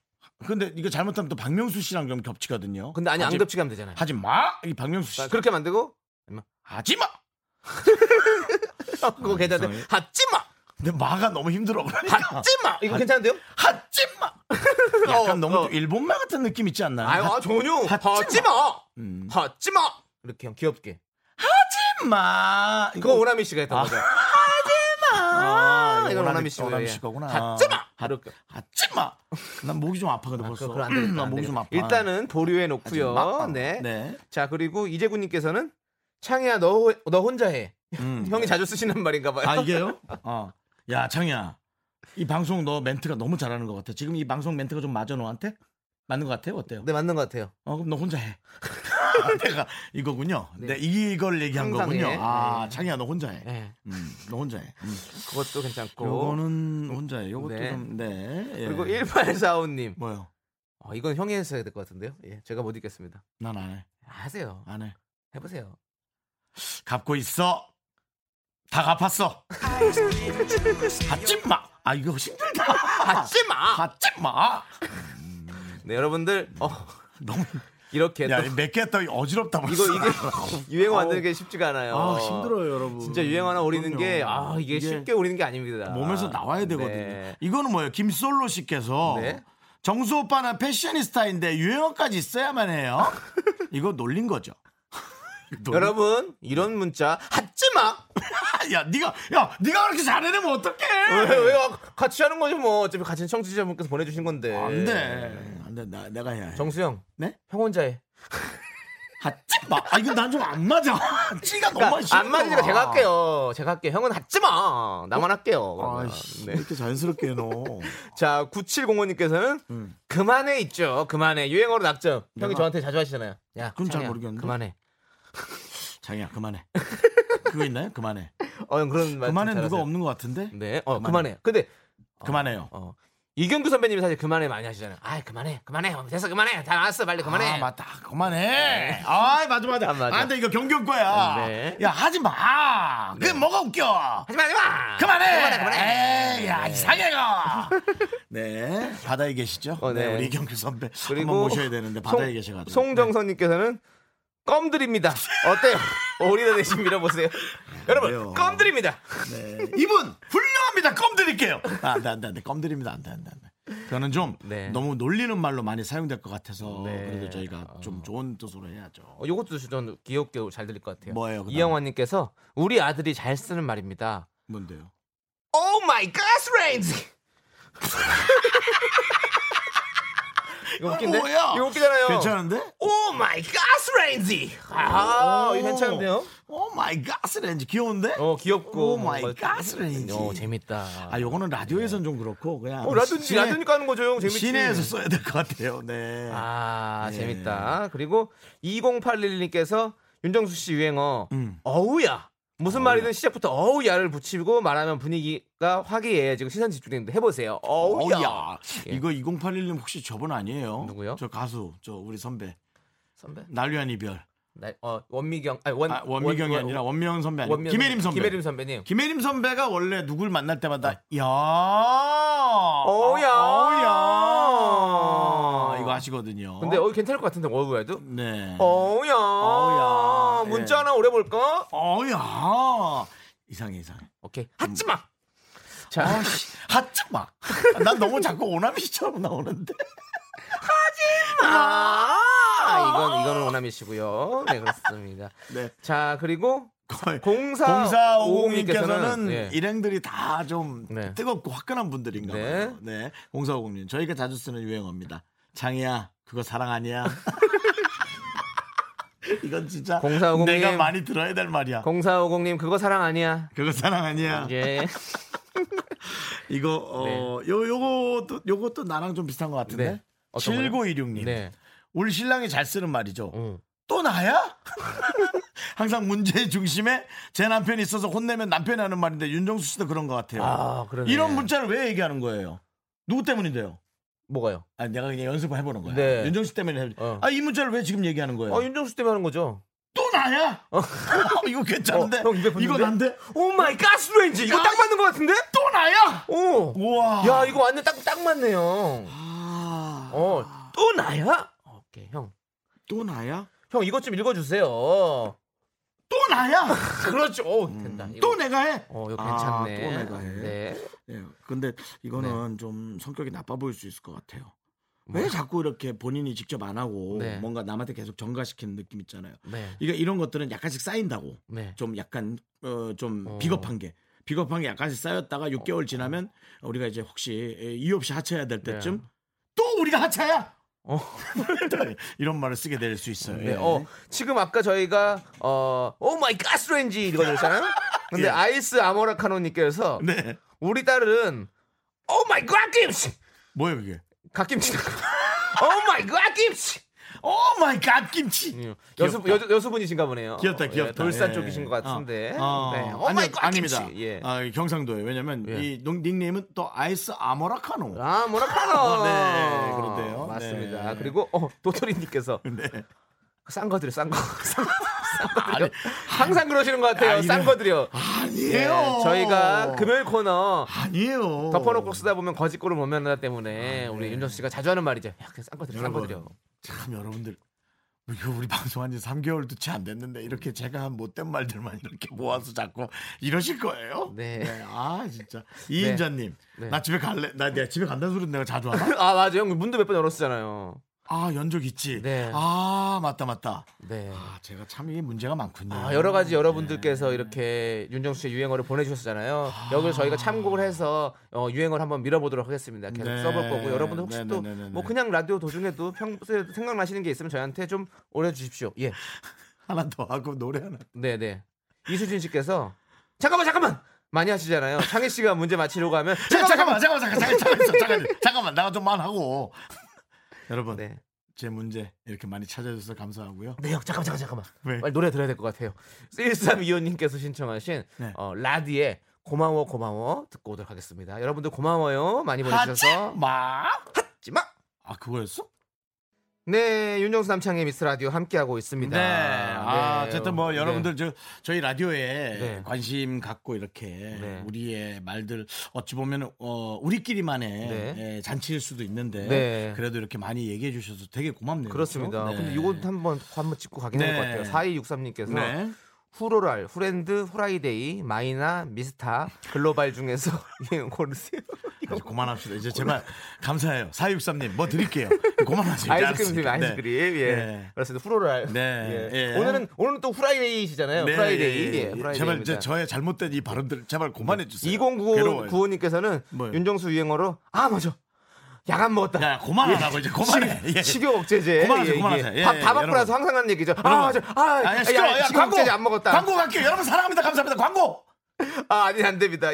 B: 근데 이거 잘못하면 또 박명수 씨랑 좀 겹치거든요.
A: 근데 아니 안
B: 하지-
A: 겹치게 하면 되잖아요.
B: 하지 마. 이 박명수 씨.
A: 자, 그렇게 만들고
B: 하지 마.
A: 어, 그거 괜찮은데
B: 이상해.
A: 하지 마.
B: 근데 마가 너무 힘들어. 그러니까.
A: 하지 마. 이거 괜찮은데요?
B: 하지 마. 약간
A: 어,
B: 너무
A: 어.
B: 좀 일본말 같은 느낌 있지 않나요?
A: 아유, 아, 전혀.
B: 하지
A: 하지 마.
B: 음.
A: 하지 마. 이렇게 형 귀엽게.
B: 하지 마.
A: 그거 오나미 씨가 했던 거죠.
B: 아,
A: 이건
B: 오나미
A: 씨가
B: 오나미
A: 예.
B: 씨 거구나.
A: 하지 마. 이렇게.
B: 하지 마. 난 목이 좀 아파거든 벌써.
A: 그거 안 되겠다. 난안
B: 목이 좀. 아파.
A: 일단은 보류해 놓고요.
B: 마.
A: 네.
B: 네.
A: 자 그리고 이재구님께서는 창희야 너 너 혼자 해.
B: 음.
A: 형이 자주 쓰시는 말인가 봐요.
B: 아 이게요? 어. 야 창이야. 이 방송 너 멘트가 너무 잘하는 것 같아. 지금 이 방송 멘트가 좀 맞아 너한테? 맞는 것 같아요? 어때요?
A: 네 맞는 것 같아요.
B: 어 그럼 너 혼자 해. 내가 이거군요.
A: 네.
B: 네. 이걸 얘기한
A: 항상
B: 거군요.
A: 해.
B: 아
A: 네.
B: 창이야 너 혼자 해.
A: 네.
B: 음, 너 혼자 해. 음.
A: 그것도 괜찮고.
B: 요거는 혼자 해. 요것도
A: 네.
B: 좀 네. 예.
A: 그리고 1845님.
B: 뭐요?
A: 어, 이건 형이 했어야 될 것 같은데요. 예, 제가 못 읽겠습니다.
B: 난 안 해.
A: 하세요.
B: 안 해.
A: 해보세요.
B: 갚고 있어. 다 갚았어. 하지 마. 아 이거 힘들다.
A: 하지 마.
B: 하지 마.
A: 네 여러분들 어,
B: 너무
A: 이렇게
B: 야, 또몇개 했다 어지럽다 벌써.
A: 이거 이게 유행어 만드는 게 쉽지가 않아요.
B: 아, 힘들어요, 여러분.
A: 진짜 유행 하나 오리는. 게 아, 이게,
B: 이게
A: 쉽게 오리는 게 아닙니다.
B: 몸에서 나와야 되거든요.
A: 네.
B: 이거는 뭐예요? 김솔로 씨께서
A: 네.
B: 정수 오빠는 패셔니스타인데 유행어까지 있어야만 해요. 이거 놀린 거죠. 놀린-
A: 여러분 이런 문자 하지 마.
B: 야, 네가 야, 네가 그렇게 잘해내면 어떡해?
A: 왜, 왜 같이 하는 거지 뭐 어차피 같이 청취자분께서 보내주신 건데.
B: 안 돼. 안 근데 나 내가 해야 해.
A: 정수영.
B: 네?
A: 형 혼자 해.
B: 하지 마. 아 이거 난 좀 안 맞아. 찌가 너무
A: 그러니까
B: 싫어.
A: 안 맞으니까 제가 할게요. 제가 할게요. 형은 하지 마. 나만 할게요. 그러면.
B: 아이씨,
A: 네.
B: 이렇게 자연스럽게 해, 너.
A: 자, 9705님께서는
B: 음.
A: 그만해 있죠. 그만해. 유행어로 낙점. 형이
B: 내가-
A: 저한테 자주 하시잖아요. 야,
B: 그건 잘
A: 창희야,
B: 모르겠는데.
A: 그만해.
B: 장이야 그만해. 그거 있나요? 그만해.
A: 어, 형 그런 말
B: 그만해
A: 좀
B: 누가. 없는 것 같은데?
A: 네. 어,
B: 그만해.
A: 그만해. 근데
B: 그만해요.
A: 어. 이경규 선배님이 사실 그만해 많이 하시잖아요. 아, 그만해. 그만해. 됐어. 그만해. 다 나왔어. 빨리 그만해.
B: 아, 맞다. 그만해. 아, 맞아, 맞아.
A: 아, 맞아.
B: 아, 근데 이거 경규 거야.
A: 네.
B: 야, 하지 마. 그게 뭐가 웃겨.
A: 하지 마, 하지 마.
B: 그만해.
A: 그만해, 그만해.
B: 에이, 야, 이상해, 가 네. 바다에 계시죠?
A: 어, 네.
B: 네. 우리 이경규 선배.
A: 그리고
B: 한번 모셔야 되는데 바다에 계셔가지고.
A: 송정선님께서는 껌 드립니다. 어때요? 오리다 대신 밀어보세요. 여러분,
B: 그래요.
A: 껌 드립니다.
B: 네. 이분, 훌륭합니다. 껌 드릴게요. 아, 안 돼, 안 돼, 안 돼. 껌 드립니다. 안 돼, 안 돼, 안 돼. 그거는 좀
A: 네.
B: 너무 놀리는 말로 많이 사용될 것 같아서
A: 네.
B: 그래도 저희가 좀 좋은 뜻으로 해야죠.
A: 어, 요것도 좀 귀엽게 잘 들릴 것 같아요.
B: 뭐예요?
A: 이영환님께서 우리 아들이 잘 쓰는 말입니다.
B: 뭔데요?
A: Oh my 가스레인지. 이거 웃긴데?
B: 뭐야?
A: 이거 웃기잖아요.
B: 괜찮은데?
A: Oh my 가스레인지. 아,
B: 오.
A: 이거 괜찮은데요?
B: Oh my 가스레인지 귀여운데?
A: 어, 귀엽고.
B: Oh
A: my
B: 가스레인지.
A: 어, 재밌다.
B: 아, 요거는 라디오에선 좀 그렇고 그냥
A: 어, 라디오,
B: 시내-
A: 라디오니까 하는 거죠, 형. 재밌지.
B: 시내에서 써야 될 것 같아요. 네.
A: 아,
B: 네.
A: 재밌다. 그리고 2081님께서 윤정수 씨 유행어
B: 음.
A: 어우야. 무슨 말이든 시작부터 어우야를 붙이고 말하면 분위기가 화기애애지고 시선 집중되는데 해보세요. 어우야.
B: 어우야.
A: 예.
B: 이거 2081님 혹시 저분 아니에요?
A: 누구요?
B: 저 가수, 저 우리 선배.
A: 선배?
B: 난류한 이별.
A: 나, 어, 원미경, 아니, 원,
B: 아, 원미경이
A: 원-
B: 아니라 원미경 선배 아니고 김혜림 선배.
A: 김혜림 선배님.
B: 김혜림 선배가 원래 누굴 만날 때마다 야
A: 어우야.
B: 어우야 이거 하시거든요.
A: 근데 어 괜찮을 것 같은데 어우야도.
B: 네.
A: 어우야.
B: 어우야.
A: 문자
B: 예.
A: 하나 오래 볼까?
B: 어우야 이상해 이상해.
A: 오케이. 하지 마. 자,
B: 아씨 하지 마. 난 너무 자꾸 오나미 씨처럼 나오는데.
A: 아, 이건 이거는 오남이시고요. 네 그렇습니다.
B: 네.
A: 자 그리고
B: 거의
A: 0450님께서는
B: 0450님께서는
A: 예.
B: 일행들이 다 좀
A: 네.
B: 뜨겁고 화끈한 분들인가
A: 네.
B: 봐요. 네. 0450님. 저희가 자주 쓰는 유행어입니다. 장이야, 그거 사랑 아니야? 이건 진짜
A: 0450 님.
B: 내가 많이 들어야 될 말이야.
A: 0450님 그거 사랑 아니야.
B: 그거 사랑 아니야.
A: 예.
B: 이거 어, 요 요것도 요것도 나랑 좀 비슷한 것 같은데.
A: 네. 어떤 거요?
B: 7916님.
A: 네.
B: 우리 신랑이 잘 쓰는 말이죠.
A: 응.
B: 또 나야? 항상 문제의 중심에 제 남편이 있어서 혼내면 남편이 하는 말인데 윤정수 씨도 그런 것 같아요.
A: 아.
B: 이런 문자를 왜 얘기하는 거예요? 누구 때문인데요?
A: 뭐가요?
B: 아, 내가 그냥 연습을 해보는 거야.
A: 네.
B: 윤정수 씨 때문에. 해-
A: 어.
B: 아, 이 문자를 왜 지금 얘기하는 거예요?
A: 어 윤정수 때문에 하는 거죠.
B: 또 나야? 이거 괜찮은데?
A: 어?
B: 이거 난데?
A: Oh my 가스레인지 이거 딱 맞는 것 같은데?
B: 또 나야?
A: 오.
B: 우와.
A: 야 이거 완전 딱딱 맞네요.
B: 아,
A: 어또 나야? 오케이 형.
B: 또 나야?
A: 형 이것 좀 읽어주세요.
B: 또 나야?
A: 그렇죠. 오 된다. 이거.
B: 또 내가 해?
A: 어 이거
B: 아,
A: 괜찮네.
B: 또 내가 해?
A: 네.
B: 예, 근데 이거는 좀 성격이 나빠 보일 수 있을 것 같아요. 왜 자꾸 이렇게 본인이 직접 안 하고
A: 네.
B: 뭔가 남한테 계속 전가시키는 느낌 있잖아요.
A: 네.
B: 이게 이런 것들은 약간씩 쌓인다고.
A: 네.
B: 좀 약간 어, 좀
A: 어.
B: 비겁한 게 비겁한 게 약간씩 쌓였다가 6개월 지나면 우리가 이제 혹시 이유 없이 하차해야 될 때쯤
A: 네.
B: 또 우리가 하차야.
A: 어.
B: 이런 말을 쓰게 될 수 있어요.
A: 네.
B: 예.
A: 어 지금 아까 저희가 어 Oh my 가스레인지 읽어줬잖아요. 근데
B: 예.
A: 아이스 아모라카노 님께서
B: 네.
A: 우리 딸은 Oh my 갓김치
B: 뭐예요 그게?
A: 갓김치. Oh my 갓김치.
B: Oh my 갓김치.
A: 여수
B: 귀엽다.
A: 여, 여수분이신 보네요.
B: 귀엽다,
A: 예,
B: 귀엽다.
A: 돌산
B: 예.
A: 쪽이신 것 같은데.
B: 어.
A: 네.
B: 어. Oh my
A: 갓김치.
B: 아닙니다.
A: 예.
B: 아, 경상도예요. 왜냐면
A: 예.
B: 이 농- 닉네임은 또 아이스 아모라카노.
A: 아.
B: 어, 네, 그런데요.
A: 맞습니다.
B: 네.
A: 그리고 어, 도토리님께서
B: 네.
A: 싼 거들요, 싼 거. 싼 거. 항상 그러시는 것 같아요.
B: 아니,
A: 싼 거들요.
B: 아니에요.
A: 저희가 금요일 코너
B: 아니에요.
A: 덮어놓고 쓰다 보면 거짓골을 못 면하다 때문에 우리
B: 네.
A: 윤정수 씨가 자주 하는 말이죠. 야, 그냥 싼 거들요, 싼 거들요.
B: 참 여러분들 이거 우리 방송한 지 3개월도 채 안 됐는데 이렇게 제가 한 못된 말들만 이렇게 모아서 자꾸 이러실 거예요?
A: 네.
B: 아 진짜 이인자님
A: 네.
B: 나 집에 갈래? 나 내가 집에 간다는 소리 내가 자주 하나?
A: 아, 맞아. 형 문도 몇 번 열었잖아요.
B: 아 연적 있지.
A: 네.
B: 아 맞다 맞다.
A: 네.
B: 아 제가 참 이게 문제가 많군요.
A: 아, 여러 가지 여러분들께서 이렇게 윤정수 씨의 유행어를 보내주셨잖아요. 여기를 저희가 참고를 해서 어, 유행어를 한번 밀어보도록 하겠습니다. 계속
B: 네.
A: 써볼 거고 여러분들 혹시 또. 뭐 그냥 라디오 도중에도 평소에 생각나시는 게 있으면 저희한테 좀 올려주십시오. 예.
B: 하나 더 하고 노래 하나.
A: 네네. 이수진 씨께서 잠깐만 잠깐만 많이 하시잖아요. 창희 씨가 문제 맞히려고 하면
B: 자, 잠깐만 잠깐만 잠깐 잠깐 잠깐 잠깐 잠깐만 나가 좀 말하고 여러분
A: 네.
B: 제 문제 이렇게 많이 찾아주셔서 감사하고요.
A: 네, 형, 잠깐만, 잠깐만, 잠깐만.
B: 왜?
A: 빨리 노래 들어야 될 것 같아요. 1325님께서 신청하신
B: 네.
A: 어, 라디의 고마워, 고마워 듣고 오도록 하겠습니다. 여러분들 고마워요. 많이 보내주셔서.
B: 마
A: 하지마!
B: 아 그거였어?
A: 네, 윤정수 남창희의 미스터 라디오 함께하고 있습니다.
B: 네. 아,
A: 네.
B: 어쨌든 뭐
A: 네.
B: 여러분들 저 저희 라디오에
A: 네.
B: 관심 갖고 이렇게 우리의 말들 어찌 보면 어 우리끼리만의
A: 네.
B: 예, 잔치일 수도 있는데
A: 네.
B: 그래도 이렇게 많이 얘기해 주셔서 되게 고맙네요.
A: 그렇습니다.
B: 그렇죠? 네.
A: 근데 이거 한번 한번 짚고 가긴 할것
B: 네.
A: 같아요. 4263님께서
B: 네.
A: floral, friend, Friday, 마이나, 미스타, 글로벌 중에서 고르세요.
B: 이제 그만합시다. 이제 제발 감사해요. 463님 뭐 드릴게요. 그만하세요. 이제
A: 아이스크림.
B: 알았으니까.
A: 아이스크림.
B: 네.
A: 예.
B: 네.
A: 그렇습니다. floral.
B: 네.
A: 예.
B: 예.
A: 오늘은 오늘은 또 Friday시잖아요.
B: 네,
A: Friday.
B: 예, 예.
A: 예, Friday입니다.
B: 제발 제, 저의 잘못된 이 발언들 제발 그만해 주세요.
A: 2095 구호님께서는
B: 뭐요?
A: 윤정수 유행어로 아 맞아 야간 먹었다.
B: 야, 그만하라고 이제 그만해.
A: 식-
B: 예.
A: 식욕 억제제.
B: 그만하세요, 그만하세요. 예,
A: 밥,
B: 예,
A: 다 먹고. 나서 항상 하는 얘기죠. 아. 맞아. 아,
B: 아니,
A: 야,
B: 시끄러워. 야,
A: 식욕
B: 광고.
A: 억제제 안 먹었다.
B: 광고 갈게요. 여러분 사랑합니다. 감사합니다. 광고.
A: 아, 아 니 안 됩니다.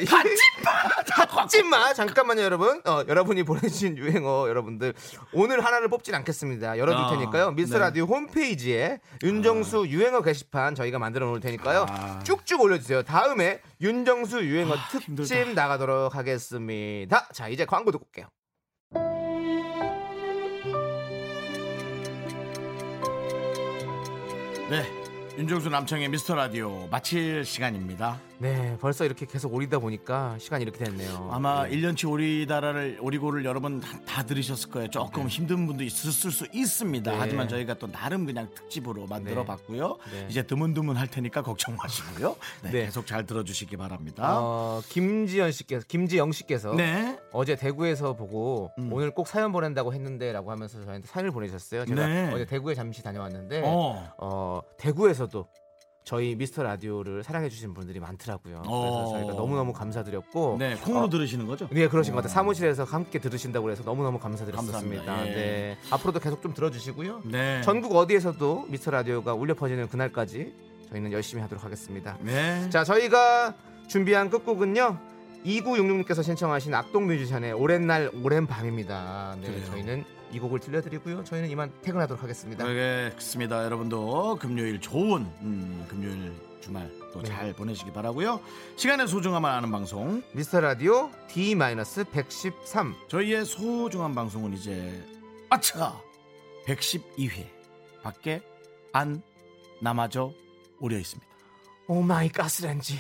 A: 하지마. 잠깐만요, 여러분. 어, 여러분이 보내주신 유행어 여러분들 오늘 하나를 뽑진 않겠습니다. 열어둘
B: 아,
A: 테니까요. 미스
B: 네.
A: 라디오 홈페이지에 윤정수 유행어 게시판 저희가 만들어 놓을 테니까요.
B: 아.
A: 쭉쭉 올려주세요. 다음에 윤정수 유행어 특집 나가도록 하겠습니다. 자, 이제 광고 듣고 올게요.
B: 네. 윤정수 남창의 미스터 라디오 마칠 시간입니다.
A: 네, 벌써 이렇게 계속 오리다 보니까 시간이 이렇게 됐네요.
B: 아마
A: 네.
B: 1년치 오리다라를 오리고를 여러분 다, 다 들으셨을 거예요. 조금 힘든 분도 있을 수 있습니다.
A: 네.
B: 하지만 저희가 또 나름 그냥 특집으로 만들어
A: 네.
B: 봤고요.
A: 네.
B: 이제 드문드문 할 테니까 걱정 마시고요. 네,
A: 네.
B: 계속 잘 들어주시기 바랍니다.
A: 어, 김지연 씨께서 김지영 씨께서
B: 네.
A: 어제 대구에서 보고
B: 음.
A: 오늘 꼭 사연 보낸다고 했는데라고 하면서 저한테 사연을 보내셨어요. 제가
B: 네.
A: 어제 대구에 잠시 다녀왔는데
B: 어.
A: 어, 대구에서도 저희 미스터 라디오를 사랑해 주신 분들이 많더라고요. 그래서
B: 어.
A: 저희가 너무너무 감사드렸고
B: 네, 콩으로
A: 어,
B: 들으시는 거죠?
A: 네, 그러신 것
B: 어.
A: 같아요. 사무실에서 함께 들으신다고 해서 너무너무 감사드렸습니다.
B: 감사합니다. 예.
A: 네. 앞으로도 계속 좀 들어 주시고요.
B: 네.
A: 전국 어디에서도 미스터 라디오가 울려 퍼지는 그날까지 저희는 열심히 하도록 하겠습니다.
B: 네.
A: 자, 저희가 준비한 끝곡은요. 2966님께서 신청하신 악동 뮤지션의 오랜 날 오랜 밤입니다. 네,
B: 그래요.
A: 저희는 이 곡을 들려드리고요. 저희는 이만 퇴근하도록 하겠습니다.
B: 알겠습니다. 여러분도 금요일 좋은 음, 금요일 주말 또
A: 네.
B: 잘 보내시기 바라고요. 시간의 소중함을 아는 방송
A: 미스터 라디오 D-113
B: 저희의 소중한 방송은 이제 아차 112회 밖에 안 남아져 오려 있습니다.
A: Oh my 가스렌지